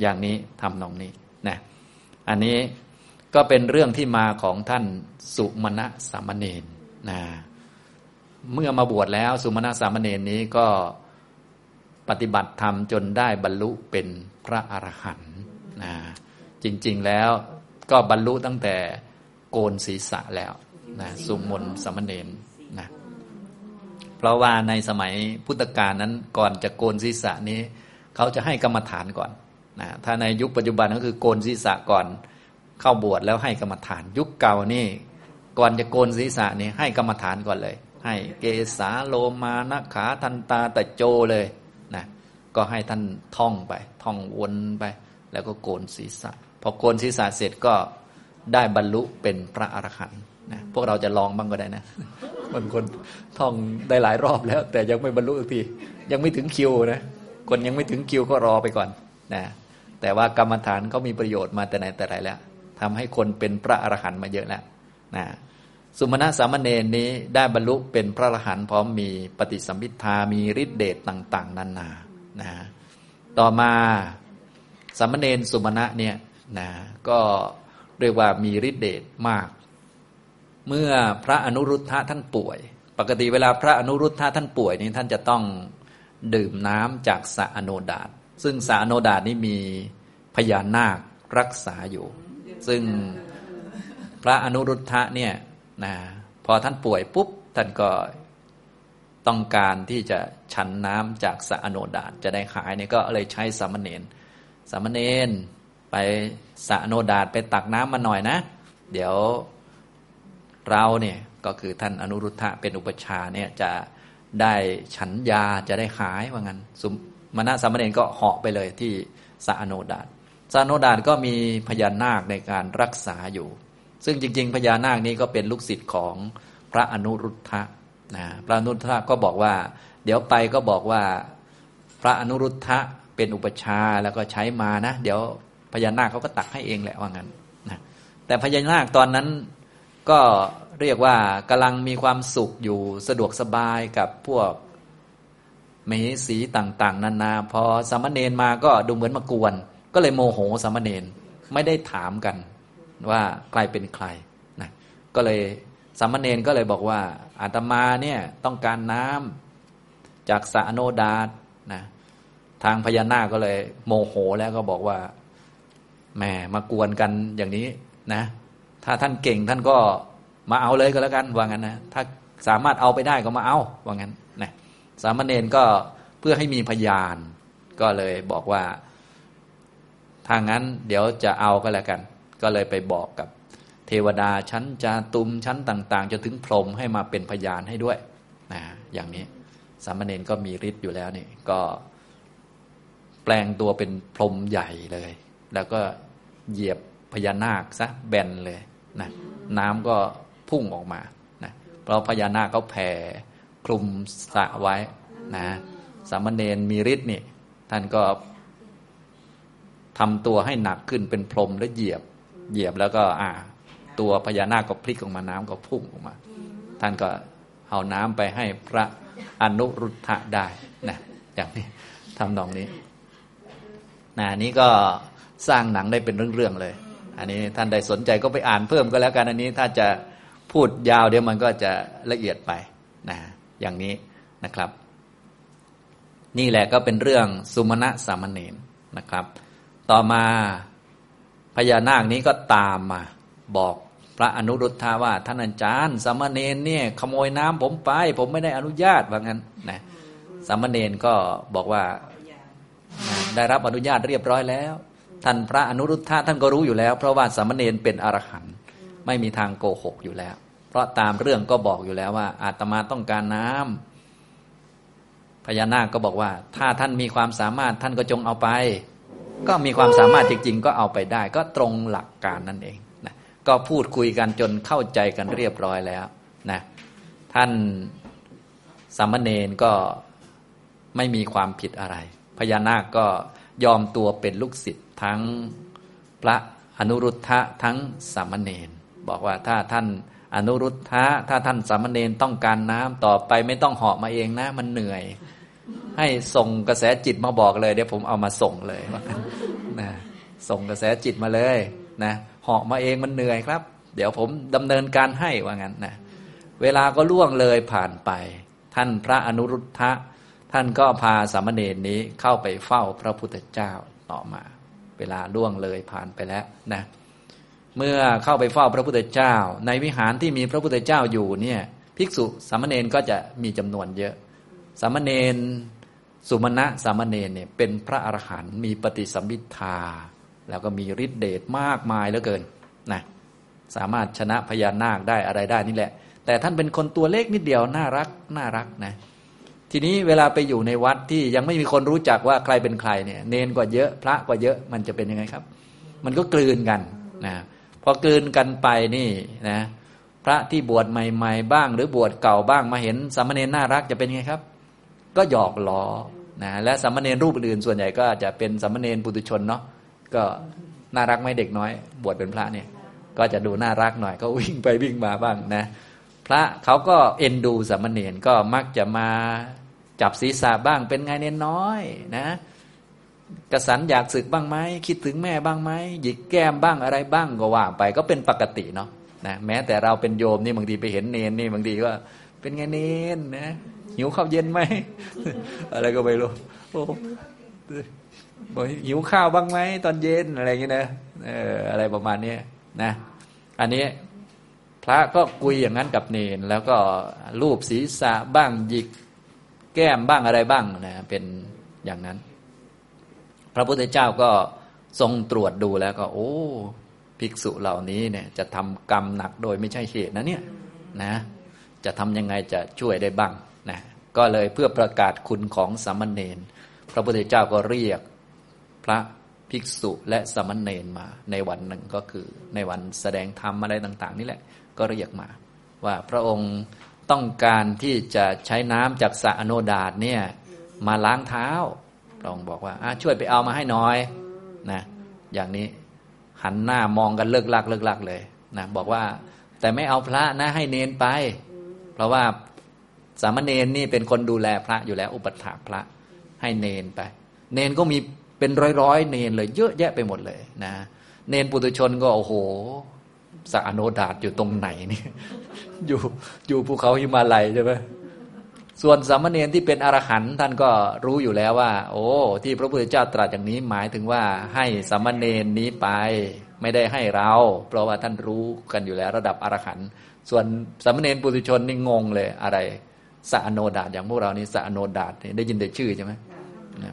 อย่างนี้ทำนองนี้นะ อันนี้ก็เป็นเรื่องที่มาของท่านสุมาณะสามเณรนะ เมื่อมาบวชแล้วสุมาณะสามเณรนี้ก็ ปฏิบัติธรรมจนได้บรรลุเป็นพระอรหันต์นะจริง ๆแล้วก็บรรลุตั้งแต่โกนศีรษะแล้วนะสุมนสามเณรนะเพราะว่าในสมัยพุทธกาลนั้นก่อนจะโกนศีรษะนี้ เขาจะให้กรรมฐานก่อนนะถ้าในยุคปัจจุบันก็คือโกนศีรษะก่อนเข้าบวชแล้วให้กรรมฐาน ยุคเก่านี่ ก่อนจะโกนศีรษะนี่ให้กรรมฐานก่อนเลย ให้เกสาโลมานะขาทันตาตะโจเลย ก็ให้ท่านท่องไป ท่องวนไป แล้วก็โกนศีรษะ พอโกนศีรษะเสร็จก็ได้บรรลุเป็นพระอรหันต์นะพวกเราจะลองบ้างก็ได้นะบางคนท่องได้หลายรอบแล้ว แต่ยังไม่บรรลุทียังไม่ถึงคิวนะคนยังไม่ถึงคิวก็รอไปก่อนนะแต่ว่ากรรมฐานเขามีประโยชน์มาแต่ไหนแต่ไรแล้วทำให้คนเป็นพระอรหันต์มาเยอะแล้วนะสุมาณะสามเณรนี้ได้บรรลุเป็นพระอรหันต์พร้อมมีปฏิสัมพิทามีฤทธิเดชต่าง ๆ นานา นะต่อมาสามเณรสุมาณะเนี่ยนะก็เรียกว่ามีฤทธิเดชมาก เมื่อพระอนุรุทธะท่านป่วย ปกติเวลาพระอนุรุทธะท่านป่วยนี่ท่านจะต้องดื่มน้ำจากสะอโนดาตซึ่งสะอโนดาตนี้มีพญานาครักษาอยู่ ซึ่งพระอนุรุทธะเนี่ยนะพอท่านป่วยปุ๊บท่านก็ ต้องการที่จะฉันน้ำจากสะอโนดาตจะได้ขายเนี่ยก็เลยใช้สามเณรสามเณรไปสะโนดาตไปตักน้ำมาหน่อยนะ เดี๋ยวเราเนี่ยก็คือท่านอนุรุทธะเป็นอุปชาเนี่ยจะได้ฉันยาจะได้ขายว่างั้นสมมณะสามเณรก็เหาะไปเลยที่สะโนดาตสะโนดาตก็มีพญานาคในการรักษาอยู่ ซึ่งจริง ๆ พญานาคนี้ก็เป็นลูกศิษย์ของพระอนุรุทธะ นะพระอนุรุทธะก็บอกว่า เดี๋ยวไปก็บอกว่า พระอนุรุทธะเป็นอุปชาแล้วก็ใช้มานะ เดี๋ยวพญานาคเขาก็ตักให้เองแหละว่างั้นนะแต่พญานาคตอนนั้นก็เรียกว่ากำลังมีความสุขอยู่สะดวกสบายกับพวกมเหสีต่างๆ นานาพอสามเณรมาก็ดูเหมือนมากวน ก็เลยโมโหสามเณรไม่ได้ถามกันว่าใครเป็นใครนะก็เลยสามเณรก็เลยบอกว่า อาตมาเนี่ยต้องการน้ำจากสะโนดาตนะทางพญานาคก็เลย โมโหแล้วก็บอกว่าแหมมากวนกันอย่างนี้นะ ถ้าท่านเก่งท่านก็มาเอาเลยก็แล้วกันว่างั้นนะถ้าสามารถเอาไปได้ก็มาเอาว่างั้นนะสามเณรก็เพื่อให้มีพยาน ก็เลยบอกว่าถ้างั้นเดี๋ยวจะเอาก็แล้วกัน ก็เลยไปบอกกับ วดาชั้นจาตุมชั้นต่างๆจะถึงพรหมให้มาเป็นพยานให้ด้วยนะอย่างนี้สามเณรก็มีฤทธิ์อยู่แล้วนี่ก็แปลงตัวเป็นพรหมใหญ่เลย แล้วก็เหยียบพญานาคซะแบนเลยนะน้ำก็พุ่งออกมานะเพราะพญานาคเขาแผ่คลุมสะไว้นะสามเณรมีฤทธิ์นี่ท่านก็ทำตัวให้หนักขึ้นเป็นพรหมแล้วเหยียบ เหยียบแล้วก็อ่า ตัวพญานาคก็พลิกออกมาน้ำก็พุ่งออกมา ท่านก็เอาน้ำไปให้พระอนุรุทธะได้นะอย่างนี้ทำนองนี้นะนี้ก็สร้างหนังได้เป็นเรื่องๆเลย อันนี้ท่านใดสนใจก็ไปอ่านเพิ่มก็แล้วกันอันนี้ ถ้าจะพูดยาวเดี๋ยวมันก็จะละเอียดไปนะอย่างนี้นะครับ นี่แหละก็เป็นเรื่องสุมาณะสามเณรนะครับ ต่อมาพญานาคนี้ก็ตามมาบอก พระอนุรุทธาว่าท่านอาจารย์สามเณรเนี่ยขโมยน้ำผมไป ผมไม่ได้อนุญาตว่างั้นนะสามเณรก็บอกว่าได้รับอนุญาตเรียบร้อยแล้ว ท่านพระอนุรุทธะท่านก็รู้อยู่แล้ว เพราะว่าสามเณรเป็นอรหันต์ไม่มีทางโกหกอยู่แล้ว เพราะตามเรื่องก็บอกอยู่แล้วว่า อาตมาต้องการน้ำพญานาคก็บอกว่า ถ้าท่านมีความสามารถท่านก็จงเอาไป ก็มีความสามารถจริงๆ ก็เอาไปได้ ก็ตรงหลักการนั่นเอง ก็พูดคุยกันจนเข้าใจกันเรียบร้อยแล้วนะท่านสามเณรก็ไม่มีความผิดอะไร พญานาคก็ยอมตัวเป็นลูกศิษย์ทั้งพระอนุรุทธะทั้งสามเณรบอกว่าถ้าท่านอนุรุทธะถ้าท่านสามเณรต้องการน้ำต่อไปไม่ต้องเหาะมาเองนะ มันเหนื่อย ให้ส่งกระแสจิตมาบอกเลย เดี๋ยวผมเอามาส่งเลยนะส่งกระแสจิตมาเลย นะเหาะมาเองมันเหนื่อยครับ เดี๋ยวผมดำเนินการให้ว่างั้นนะเวลาก็ล่วงเลยผ่านไป ท่านพระอนุรุทธะท่านก็พาสามเณรนี้เข้าไปเฝ้าพระพุทธเจ้าต่อมา เวลาล่วงเลยผ่านไปแล้วนะเมื่อเข้าไปเฝ้าพระพุทธเจ้า ในวิหารที่มีพระพุทธเจ้าอยู่เนี่ยภิกษุสามเณรก็จะมีจำนวนเยอะ สามเณรสุมาณะสามเณรเนี่ยเป็นพระอรหันต์มีปฏิสัมพิทา แล้วก็มีฤทธิเดชมากมายเหลือเกินนะสามารถชนะพญานาคได้อะไรได้นี่แหละ แต่ท่านเป็นคนตัวเล็กนิดเดียวน่ารักน่ารักนะทีนี้เวลาไปอยู่ในวัดที่ยังไม่มีคนรู้จักว่าใครเป็นใครเนี่ยเนนกว่าเยอะพระกว่าเยอะมันจะเป็นยังไงครับ มันก็กลืนกันนะพอกลืนกันไปนี่นะพระที่บวชใหม่ ๆ บ้าง หรือบวชเก่าบ้างมาเห็นสามเณรน่ารักจะเป็นยังไงครับ ก็หยอกล้อนะและสามเณรรูปอื่นส่วนใหญ่ก็จะเป็นสามเณรปุถุชนเนาะ ก็น่ารักไม่เด็กน้อย บวชเป็นพระเนี่ย ก็จะดูน่ารักหน่อย ก็วิ่งไปวิ่งมาบ้างนะ พระเขาก็เอ็นดูสามเณรก็มักจะมาจับศีรษะบ้างเป็นไงเน้นน้อยนะกระสันอยากศึกบ้างไหมคิดถึงแม่บ้างไหมหยิกแก้มบ้างอะไรบ้างก็ว่าไปก็เป็นปกติเนาะนะแม้แต่เราเป็นโยมนี่บางทีไปเห็นเนนนี่บางทีก็เป็นไงเนนนะหิวข้าวเย็นไหมอะไรก็ไม่รู้โอ้ บอกหิวข้าวบ้างไหมตอนเย็นอะไรอย่างเงี้ยนะเอออะไรประมาณนี้นะ อันนี้พระก็คุยอย่างนั้นกับเนน แล้วก็รูปศีรษะบ้างหยิกแก้มบ้างอะไรบ้างนะเป็นอย่างนั้น พระพุทธเจ้าก็ทรงตรวจดูแล้วก็ โอ้ภิกษุเหล่านี้เนี่ย จะทำกรรมหนักโดยไม่ใช่เหตุนะเนี่ยนะ จะทำยังไงจะช่วยได้บ้างนะก็เลยเพื่อประกาศคุณของสามเณรพระพุทธเจ้าก็เรียก พระภิกษุและสามเณรมาในวันหนึ่งก็คือในวันแสดงธรรมอะไรต่าง ๆ นี่แหละ ก็เรียกมา ว่าพระองค์ต้องการที่จะใช้น้ำจากสระอโนดาตเนี่ยมาล้างเท้าพระองค์บอกว่าช่วยไปเอามาให้น่อยนะอย่างนี้หันหน้ามองกันเลิกลักเลิกลักเลยนะบอกว่าแต่ไม่เอาพระนะให้เนนไป เพราะว่าสามเณรนี่เป็นคนดูแลพระอยู่แล้ว อุปถาพระให้เนนไป เนนก็มี เป็นร้อยๆเนนเลย เยอะแยะไปหมดเลยนะเนนปุถุชนก็โอ้โหสะอโนดาตอยู่ตรงไหนนี่อยู่อยู่ภูเขาหิมาลัยใช่ไหมส่วนสามเณรที่เป็นอรหันต์ท่านก็รู้อยู่แล้วว่า โอ้ที่พระพุทธเจ้าตรัสอย่างนี้หมายถึงว่าให้สามเณรนี้ไป ไม่ได้ให้เรา เพราะว่าท่านรู้กันอยู่แล้ว ระดับอรหันต์ส่วนสามเณรปุถุชนนี่งงเลยอะไรสะอโนดาตอย่างพวกเรานี่สะอโนดาตได้ยินแต่ชื่อใช่ไหม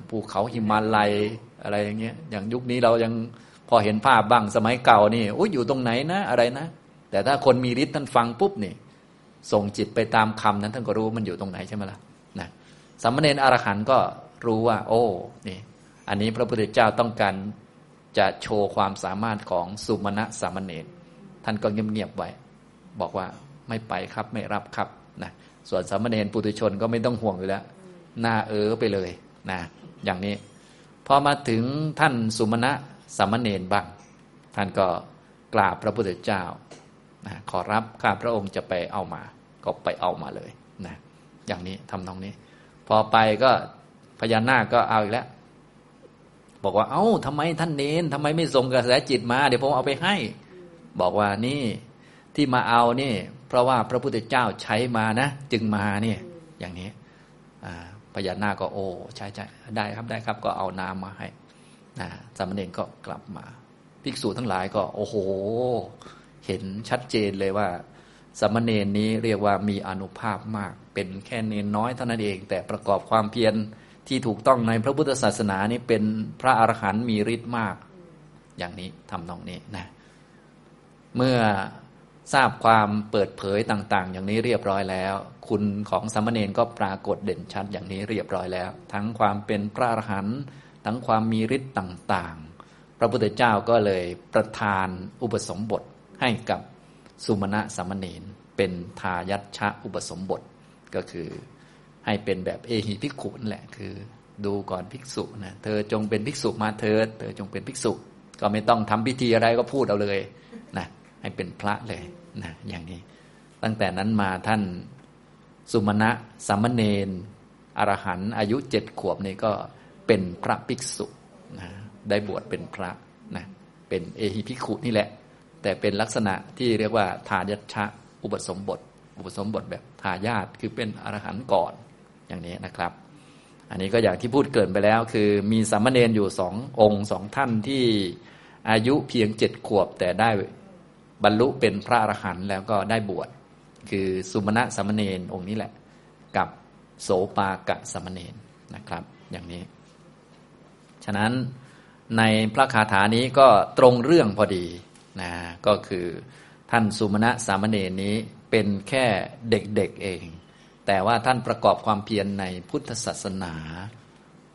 ภูเขาหิมาลัยอะไรอย่างเงี้ยอย่างยุคนี้เรายังพอเห็นภาพบ้างสมัยเก่านี่โอ้ยอยู่ตรงไหนนะอะไรนะ แต่ถ้าคนมีฤทธิ์ท่านฟังปุ๊บนี่ ส่งจิตไปตามคำนั้นท่านก็รู้มันอยู่ตรงไหนใช่ไหมล่ะนะสามเณรอรหันต์ก็รู้ว่า โอ้นี่ อันนี้พระพุทธเจ้าต้องการจะโชว์ความสามารถของสุมาณะสามเณรท่านก็เงียบๆไว้ บอกว่าไม่ไปครับไม่รับครับนะส่วนสามเณรปุถุชนก็ไม่ต้องห่วงอยู่แล้วหน้าเออไปเลย นะอย่างนี้ พอมาถึงท่านสุมาณะสามเณรบ้าง ท่านก็กราบพระพุทธเจ้าขอรับข้าพระองค์จะไปเอามา ก็ไปเอามาเลยนะอย่างนี้ทำตรงนี้ พอไปก็พญานาคก็เอาอีกแล้ว บอกว่า เอา้าทำไมท่านเน้นทำไมไม่ส่งกระแสจิตมา เดี๋ยวผมเอาไปให้ บอกว่านี่ที่มาเอานี่ เพราะว่าพระพุทธเจ้าใช้มานะ จึงมาเนี่ย อย่างนี้ ญานาคก็โอ้ใช่ใช่ได้ครับได้ครับ ก็เอาน้ำมาให้นะสามเณรก็กลับมา ภิกษุทั้งหลายก็โอ้โห เห็นชัดเจนเลยว่าสมณเณรนี้เรียกว่ามีอนุภาพมาก เป็นแค่เนนน้อยเท่านั้นเอง แต่ประกอบความเพียรที่ถูกต้องในพระพุทธศาสนานี้เป็นพระอรหันต์มีฤทธิ์มาก อย่างนี้ทำตรงนี้นะ เมื่อ ทราบความเปิดเผยต่าง ๆ อย่างนี้เรียบร้อยแล้ว คุณของสมณเณรก็ปรากฏเด่นชัดอย่างนี้เรียบร้อยแล้ว ทั้งความเป็นพระอรหันต์ทั้งความมีฤทธิ์ต่างๆ พระพุทธเจ้าก็เลยประทานอุปสมบทให้กับสุมาณะสมณเณรเป็นทายัตชะอุปสมบทก็คือ ให้เป็นแบบเอหิภิกขุนแหละคือ ดูก่อนภิกษุนะเธอจงเป็นภิกษุมาเถิดเธอจงเป็นภิกษุ ก็ไม่ต้องทำพิธีอะไรก็พูดเอาเลยนะให้เป็นพระเลย นะอย่างนี้ ตั้งแต่นั้นมาท่านสุมาณะสามเณรอรหันอายุเจ็ดขวบนี่ก็เป็นพระภิกษุนะได้บวชเป็นพระนะเป็นเอหิภิกขุนี่แหละ แต่เป็นลักษณะที่เรียกว่าทายัชะอุปสมบท อุปสมบทแบบทายาทคือเป็นอรหันต์ก่อนอย่างนี้นะครับ อันนี้ก็อย่างที่พูดเกินไปแล้ว คือมีสามเณรอยู่สององค์สองท่านที่อายุเพียงเจ็ดขวบแต่ได้ บรรลุเป็นพระอรหันต์แล้วก็ได้บวช คือสุมาณะสามเณรองค์นี้แหละ กับโสปากะสามเณรนะครับ อย่างนี้ ฉะนั้นในพระคาถานี้ก็ตรงเรื่องพอดีนะก็คือท่านสุมาณะสามเณรนี้เป็นแค่เด็กๆเเอง แต่ว่าท่านประกอบความเพียรในพุทธศาสนา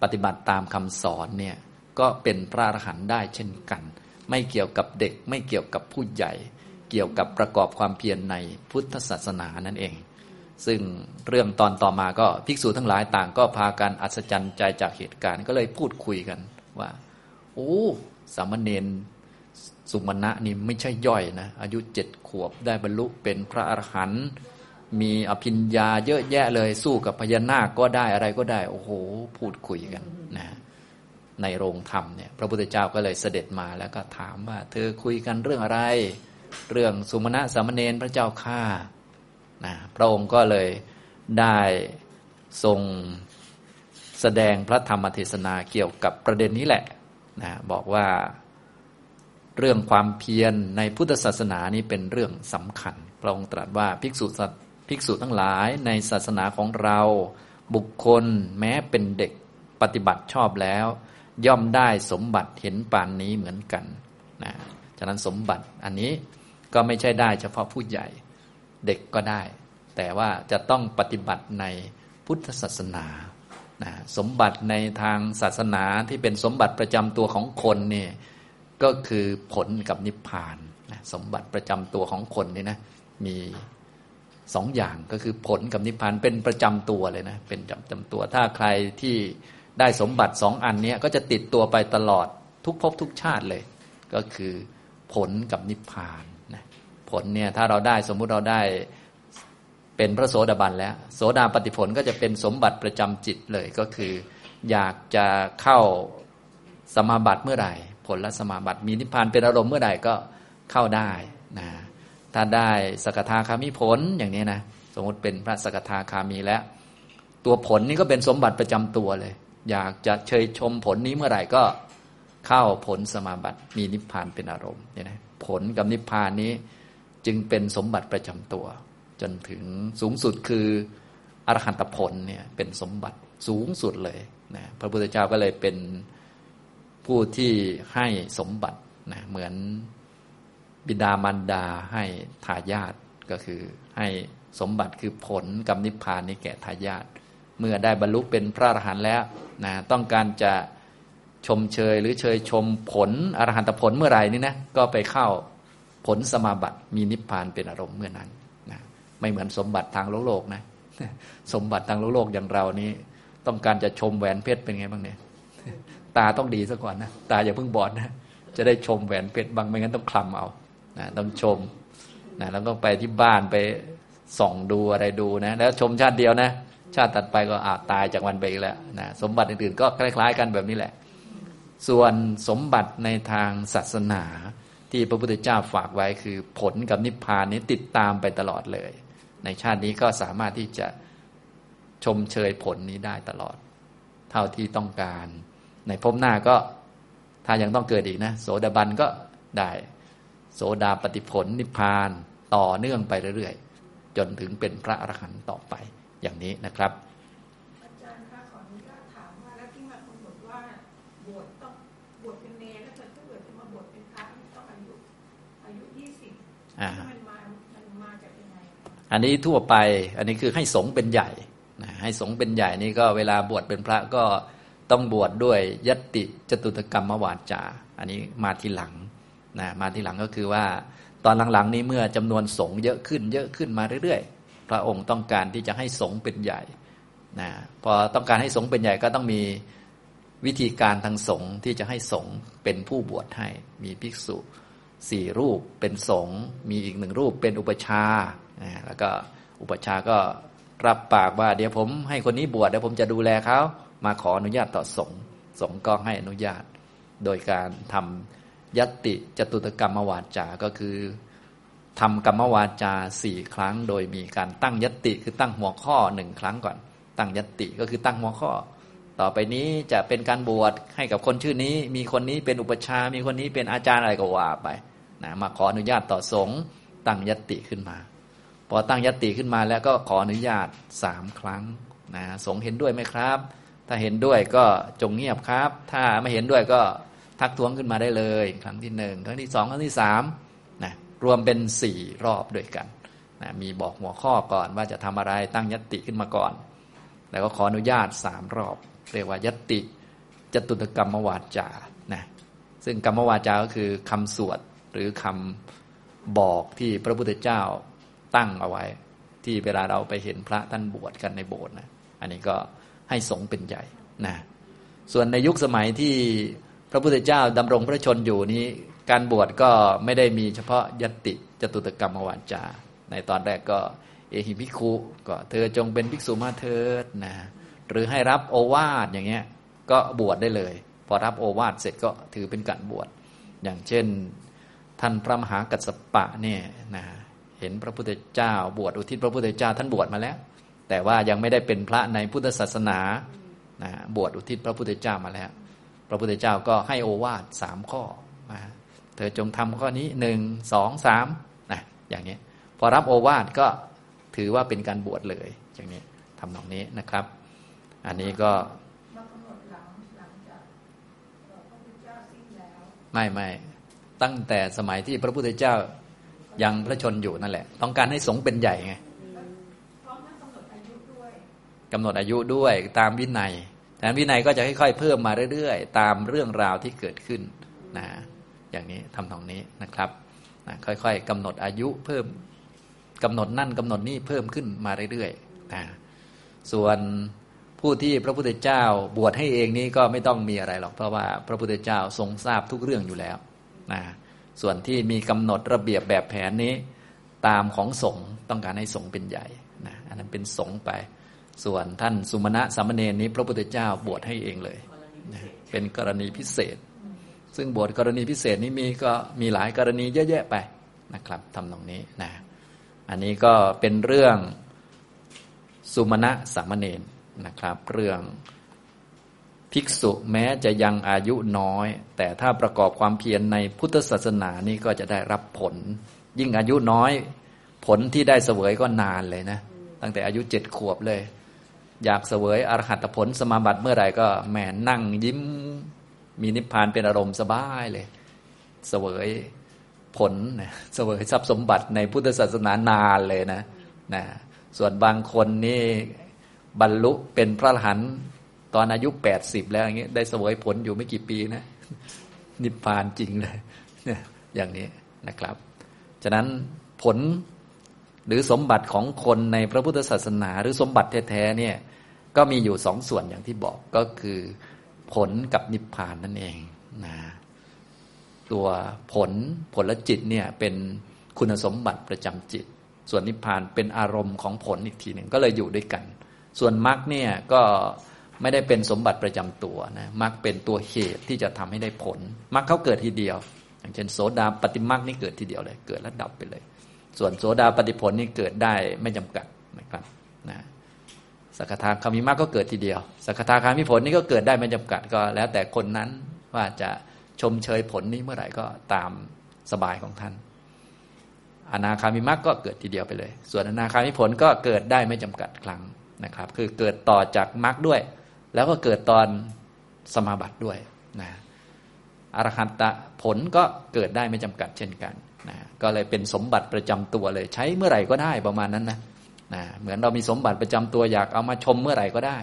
ปฏิบัติตามคำสอนเนี่ยก็เป็นพระอรหันต์ได้เช่นกัน ไม่เกี่ยวกับเด็กไม่เกี่ยวกับผู้ใหญ่ เกี่ยวกับประกอบความเพียรในพุทธศาสนานั่นเอง ซึ่งเรื่องตอนต่อมาก็ภิกษุทั้งหลายต่างก็พากันอัศจรรย์ใจจากเหตุการณ์ก็เลยพูดคุยกันว่า โอ้สามเณรสุมาณะนี่ไม่ใช่ย่อยนะอายุเจ็ดขวบได้บรรลุเป็นพระอรหันต์มีอภิญญาเยอะแยะเลยสู้กับพญานาคก็ได้อะไรก็ได้ โอ้โห พูดคุยกันนะในโรงธรรมเนี่ย พระพุทธเจ้าก็เลยเสด็จมาแล้วก็ถามว่า เธอคุยกันเรื่องอะไร เรื่องสุมาณะสามเณรพระเจ้าข้านะพระองค์ก็เลยได้ทรงแสดงพระธรรมเทศนาเกี่ยวกับประเด็นนี้แหละนะบอกว่าเรื่องความเพียรในพุทธศาสนานี้เป็นเรื่องสำคัญ พระองค์ตรัสว่าภิกษุภิกษุทั้งหลายในศาสนาของเรา บุคคลแม้เป็นเด็กปฏิบัติชอบแล้ว ย่อมได้สมบัติเห็นปานนี้เหมือนกันนะฉะนั้นสมบัติอันนี้ ก็ไม่ใช่ได้เฉพาะผู้ใหญ่เด็กก็ได้ แต่ว่าจะต้องปฏิบัติในพุทธศาสนานะสมบัติในทางศาสนาที่เป็นสมบัติประจำตัวของคนเนี่ยก็คือผลกับนิพพานนะสมบัติประจำตัวของคนนี่นะมีสองอย่างก็คือผลกับนิพพานเป็นประจำตัวเลยนะเป็นประจำตัว ถ้าใครที่ได้สมบัติสองอันนี้ก็จะติดตัวไปตลอดทุกภพทุกชาติเลย ก็คือผลกับนิพพาน ผลเนี่ยถ้าเราได้สมมุติเราได้เป็นพระโสดาบันแล้ว โสดาปฏิผลก็จะเป็นสมบัติประจำจิตเลยก็คือ อยากจะเข้าสมาบัติเมื่อไหร่ ผลและสมาบัติมีนิพพานเป็นอารมณ์เมื่อใดก็เข้าได้นะถ้าได้สกทาคามิผลอย่างนี้นะสมมติเป็นพระสกทาคามีแล้ว ตัวผลนี้ก็เป็นสมบัติประจำตัวเลย อยากจะเชยชมผลนี้เมื่อไหร่ก็เข้าผลสมาบัติมีนิพพานเป็นอารมณ์เนี่ยนะผลกับนิพพานนี้ จึงเป็นสมบัติประจำตัว จนถึงสูงสุดคืออรหันตผลเนี่ยเป็นสมบัติสูงสุดเลยนะพระพุทธเจ้าก็เลยเป็นผู้ที่ให้สมบัตินะเหมือนบิดามารดาให้ทายาทก็คือให้สมบัติคือผลกับนิพพานนี้แก่ทายาทเมื่อได้บรรลุเป็นพระอรหันต์แล้วนะต้องการจะชมเชยหรือเชยชมผลอรหันตผลเมื่อไหร่นี่นะก็ไปเข้า ผลสมาบัติมีนิพพานเป็นอารมณ์เมื่อนั้นนะไม่เหมือนสมบัติทางโลกโลกนะ สมบัติทางโลกโลกอย่างเรานี้ ต้องการจะชมแหวนเพชรเป็นไงบ้างเนี่ยตาต้องดีซะก่อนนะตาอย่าเพิ่งบอดนะจะได้ชมแหวนเพชรบางไม่งั้นต้องคลำเอานะต้องชมนะแล้วก็ไปที่บ้านไปส่องดูอะไรดูนะ แล้วชมชาติเดียวนะ ชาติตัดไปก็อาจตายจากวันไปอีกแล้วนะสมบัติอื่นๆก็คล้าย ๆ กันแบบนี้แหละ ส่วนสมบัติในทางศาสนา ที่พระพุทธเจ้าฝากไว้คือผลกับนิพพานนี้ติดตามไปตลอดเลย ในชาตินี้ก็สามารถที่จะชมเชยผลนี้ได้ตลอด เท่าที่ต้องการ ในภพหน้าก็ถ้ายังต้องเกิดอีกนะ โสดาบันก็ได้ โสดาปฏิผลนิพพานต่อเนื่องไปเรื่อยๆ จนถึงเป็นพระอรหันต์ต่อไปอย่างนี้นะครับ อ่ามันมามันมาจากยังไงอันนี้ทั่วไป อันนี้คือให้สงเป็นใหญ่นะให้สงเป็นใหญ่นี่ก็เวลาบวชเป็นพระก็ต้องบวชดด้วยยติจตุตกรรมวาจา อันนี้มาทีหลังนะมาทีหลังก็คือว่า ตอนหลังๆนี้เมื่อจำนวนสงเยอะขึ้น เยอะขึ้นมาเรื่อยๆ พระองค์ต้องการที่จะให้สงเป็นใหญ่นะพอต้องการให้สงเป็นใหญ่ก็ต้องมีวิธีการทางสงที่จะให้สงเป็นผู้บวชให้มีภิกษุ สี่รูปเป็นสงมีอีกหนึ่งรูปเป็นอุปชาแล้วก็อุปชาก็รับปากว่า เดี๋ยวผมให้คนนี้บวชเดี๋ยวผมจะดูแลเขามาขออนุญาตต่อสงสงก็ให้อนุญาต โดยการทำยติจตุตกรรมวาจา ก็คือทำกรรมวาจาสี่ครั้ง โดยมีการตั้งยติคือตั้งหัวข้อหนึ่งครั้งก่อน ตั้งยติก็คือตั้งหัวข้อ ต่อไปนี้จะเป็นการบวชให้กับคนชื่อนี้ มีคนนี้เป็นอุปชา มีคนนี้เป็นอาจารย์อะไรก็ว่าไป นะมาขออนุญาตต่อสงฆ์ตั้งยติขึ้นมา พอตั้งยติขึ้นมาแล้วก็ขออนุญาตสามครั้งนะสงฆ์เห็นด้วยไหมครับ ถ้าเห็นด้วยก็จงเงียบครับ ถ้าไม่เห็นด้วยก็ทักท้วงขึ้นมาได้เลย ครั้งที่หนึ่งครั้งที่สองครั้งที่สามนะรวมเป็นสี่รอบด้วยกันนะมีบอกหัวข้อก่อนว่าจะทำอะไรตั้งยติขึ้นมาก่อน แล้วก็ขออนุญาตสามรอบ เรียกว่ายติจตุตกรรมวาจานะซึ่งกรรมวาจาก็คือคำสวด หรือคำบอกที่พระพุทธเจ้าตั้งเอาไว้ ที่เวลาเราไปเห็นพระท่านบวชกันในโบสถ์นะอันนี้ก็ให้สงเป็นใหญ่นะส่วนในยุคสมัยที่พระพุทธเจ้าดำรงพระชนอยู่นี้ การบวชก็ไม่ได้มีเฉพาะยตติจตุตกรรมวาจา ในตอนแรกก็เอหิภิกขุก็เธอจงเป็นภิกษุมาเถิดนะหรือให้รับโอวาทอย่างเงี้ยก็บวชได้เลย พอรับโอวาทเสร็จก็ถือเป็นการบวชอย่างเช่น ท่านพระมหากัสสปะเนี่ยนะเห็นพระพุทธเจ้า บวชอุทิศพระพุทธเจ้าท่านบวชมาแล้ว แต่ว่ายังไม่ได้เป็นพระในพุทธศาสนานะบวชอุทิศพระพุทธเจ้ามาแล้ว พระพุทธเจ้าก็ให้โอวาทสามข้อมาเธอจงทำข้อนี้หนึ่งสองสามนะอย่างนี้พอรับโอวาทก็ถือว่าเป็นการบวชเลย อย่างนี้ทำนองนี้นะครับ อันนี้ก็มากำหนดหลังหลังจากเอ่อพระพุทธเจ้าสิ้นแล้วไม่ไม่ ตั้งแต่สมัยที่พระพุทธเจ้ายังพระชนอยู่นั่นแหละ ต้องการให้สงเป็นใหญ่ไงกำหนดอายุด้วยกำหนดอายุด้วยตามวินัยแต่วินัยก็จะค่อยๆเพิ่มมาเรื่อยๆ ตามเรื่องราวที่เกิดขึ้นนะอย่างนี้ทำตรงนี้นะครับนะค่อยๆกำหนดอายุเพิ่มกำหนดนั่นกำหนดนี่เพิ่มขึ้นมาเรื่อยๆนะส่วนผู้ที่พระพุทธเจ้าบวชให้เองนี้ก็ไม่ต้องมีอะไรหรอกเพราะว่าพระพุทธเจ้าทรงทราบทุกเรื่องอยู่แล้ว นะส่วนที่มีกำหนดระเบียบแบบแผนนี้ ตามของสงฆ์ต้องการให้สงฆ์เป็นใหญ่นะอันนั้นเป็นสงฆ์ไป ส่วนท่านสุมาณะสามเณรนี้ พระพุทธเจ้าบวชให้เองเลยนะเป็นกรณีพิเศษ ซึ่งบวชกรณีพิเศษนี้มีก็มีหลายกรณีเยอะแยะไปนะครับทำตรงนี้นะอันนี้ก็เป็นเรื่องสุมาณะสามเณรนะครับ เรื่อง ภิกษุแม้จะยังอายุน้อย แต่ถ้าประกอบความเพียรในพุทธศาสนานี่ก็จะได้รับผล ยิ่งอายุน้อย ผลที่ได้เสวยก็นานเลยนะ ตั้งแต่อายุเจ็ดขวบเลย อยากเสวยอรหัตผลสมาบัติเมื่อไหร่ก็แหมนั่งยิ้มมีนิพพานเป็นอารมณ์สบายเลย เสวยผลเสวยทรัพย์สมบัติในพุทธศาสนานานเลยนะนะ ส่วนบางคนนี่บรรลุเป็นพระอรหันต ตอนอายุแปดสิบแล้วอย่างเงี้ยได้เสวยผลอยู่ไม่กี่ปีนะ นิพพานจริงเลยเนี่ยอย่างนี้นะครับ ฉะนั้นผลหรือสมบัติของคนในพระพุทธศาสนา หรือสมบัติแท้ๆเนี่ยก็มีอยู่สองส่วนอย่างที่บอกก็คือผลกับนิพพานนั่นเองนะตัวผลผลและจิตเนี่ยเป็นคุณสมบัติประจำจิต ส่วนนิพพานเป็นอารมณ์ของผลอีกทีหนึ่งก็เลยอยู่ด้วยกัน ส่วนมรรคเนี่ยก็ ไม่ได้เป็นสมบัติประจำตัวนะมรรคเป็นตัวเหตุที่จะทำให้ได้ผลมรรคเขาเกิดทีเดียว อย่างเช่นโสดาปฏิมรรคนี่เกิดทีเดียวเลย เกิดแล้วดับไปเลย ส่วนโสดาปฏิผลนี่เกิดได้ไม่จำกัดนะครับนะสกทาคามิมรรคก็เกิดทีเดียวสกทาคามิผลนี่ก็เกิดได้ไม่จำกัดก็ แล้วแต่คนนั้นว่าจะชมเชยผลนี้เมื่อไหร่ก็ตามสบายของท่าน อนาคามิมรรคก็เกิดทีเดียวไปเลย ส่วนอนาคามิผลก็เกิดได้ไม่จำกัดครั้งนะครับ คือเกิดต่อจากมรรคด้วย แล้วก็เกิดตอนสมาบัติด้วยนะอรหันตผลก็เกิดได้ไม่จำกัดเช่นกันนะก็เลยเป็นสมบัติประจำตัวเลย ใช้เมื่อไหร่ก็ได้ประมาณนั้นนะนะเหมือนเรามีสมบัติประจำตัวอยากเอามาชมเมื่อไหร่ก็ได้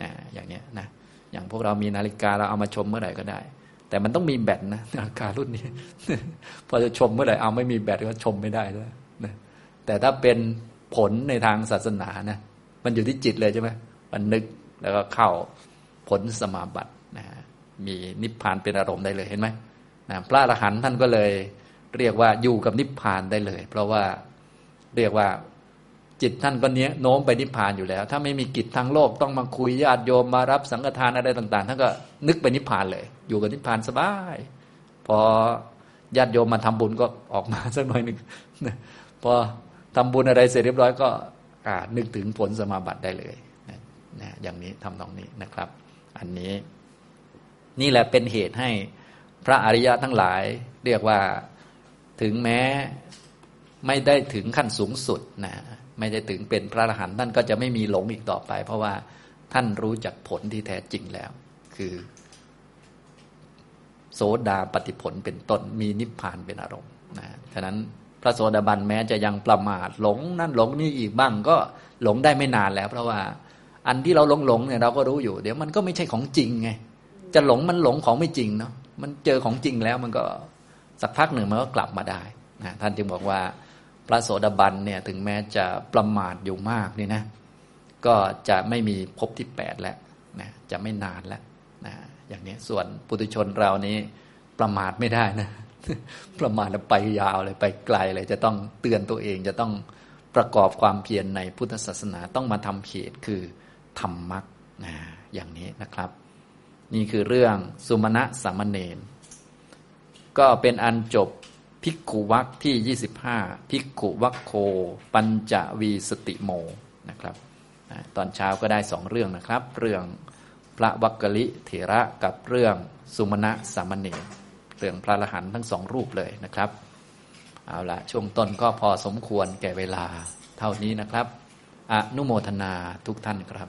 นะอย่างเนี้ยนะอย่างพวกเรามีนาฬิกาเราเอามาชมเมื่อไหร่ก็ได้ แต่มันต้องมีแบตนะนาฬิการุ่นนี้ พอจะชมเมื่อไหร่เอาไม่มีแบตก็ชมไม่ได้แล้วนะแต่ถ้าเป็นผลในทางศาสนานะมันอยู่ที่จิตเลยใช่ไหมมันนึก แล้วก็เข้าผลสมาบัตินะฮะมีนิพพานเป็นอารมณ์ได้เลยเห็นไหมนะพระอรหันต์ท่านก็เลยเรียกว่าอยู่กับนิพพานได้เลย เพราะว่าเรียกว่าจิตท่านก็เนี้ยโน้มไปนิพพานอยู่แล้ว ถ้าไม่มีกิจทางโลกต้องมาคุยญาติโยมมารับสังฆทานอะไรต่าง ๆ ท่านก็นึกไปนิพพานเลย อยู่กับนิพพานสบาย พอญาติโยมมาทำบุญก็ออกมาสักหน่อยหนึ่งพอทำบุญอะไรเสร็จเรียบร้อยก็นึกถึงผลสมาบัติได้เลย นะอย่างนี้ทำตรงนี้นะครับ อันนี้นี่แหละเป็นเหตุให้พระอริยะทั้งหลายเรียกว่าถึงแม้ไม่ได้ถึงขั้นสูงสุดนะไม่ได้ถึงเป็นพระอรหันต์ท่านก็จะไม่มีหลงอีกต่อไป เพราะว่าท่านรู้จักผลที่แท้จริงแล้ว คือ โสดาปฏิผลเป็นต้นมีนิพพานเป็นอารมณ์นะฉะนั้นพระโสดาบันแม้จะยังประมาทหลงนั่นหลงนี่อีกบ้างก็หลงได้ไม่นานแล้ว เพราะว่า อันที่เราหลงหลงเนี่ยเราก็รู้อยู่ เดี๋ยวมันก็ไม่ใช่ของจริงไงจะหลงมันหลงของไม่จริงเนาะมันเจอของจริงแล้วมันก็สักพักหนึ่งมันก็กลับมาได้นะท่านจึงบอกว่าพระโสดาบันเนี่ยถึงแม้จะประมาทอยู่มากนี่นะ ก็จะไม่มีภพที่แปดแล้วนะจะไม่นานแล้วนะอย่างนี้ส่วนปุถุชนเรานี้ประมาทไม่ได้นะประมาทไปยาวเลยไปไกลเลยจะต้องเตือนตัวเองจะต้องประกอบความเพียรในพุทธศาสนาต้องมาทำเขตคือ ธรรมะนะอย่างนี้นะครับ นี่คือเรื่องสุมาณะสามเณรก็เป็นอันจบภิกขุวักที่ 25ภิกขุวัคโค ปัญจวีสติโมนะครับตอนเช้าก็ได้สองเรื่องนะครับ เรื่องพระวักกลิเถระกับเรื่องสุมาณะสามเณรเรื่องพระอรหันทั้งสองรูปเลยนะครับ เอาละช่วงต้นก็พอสมควรแก่เวลาเท่านี้นะครับ อนุโมทนาทุกท่านครับ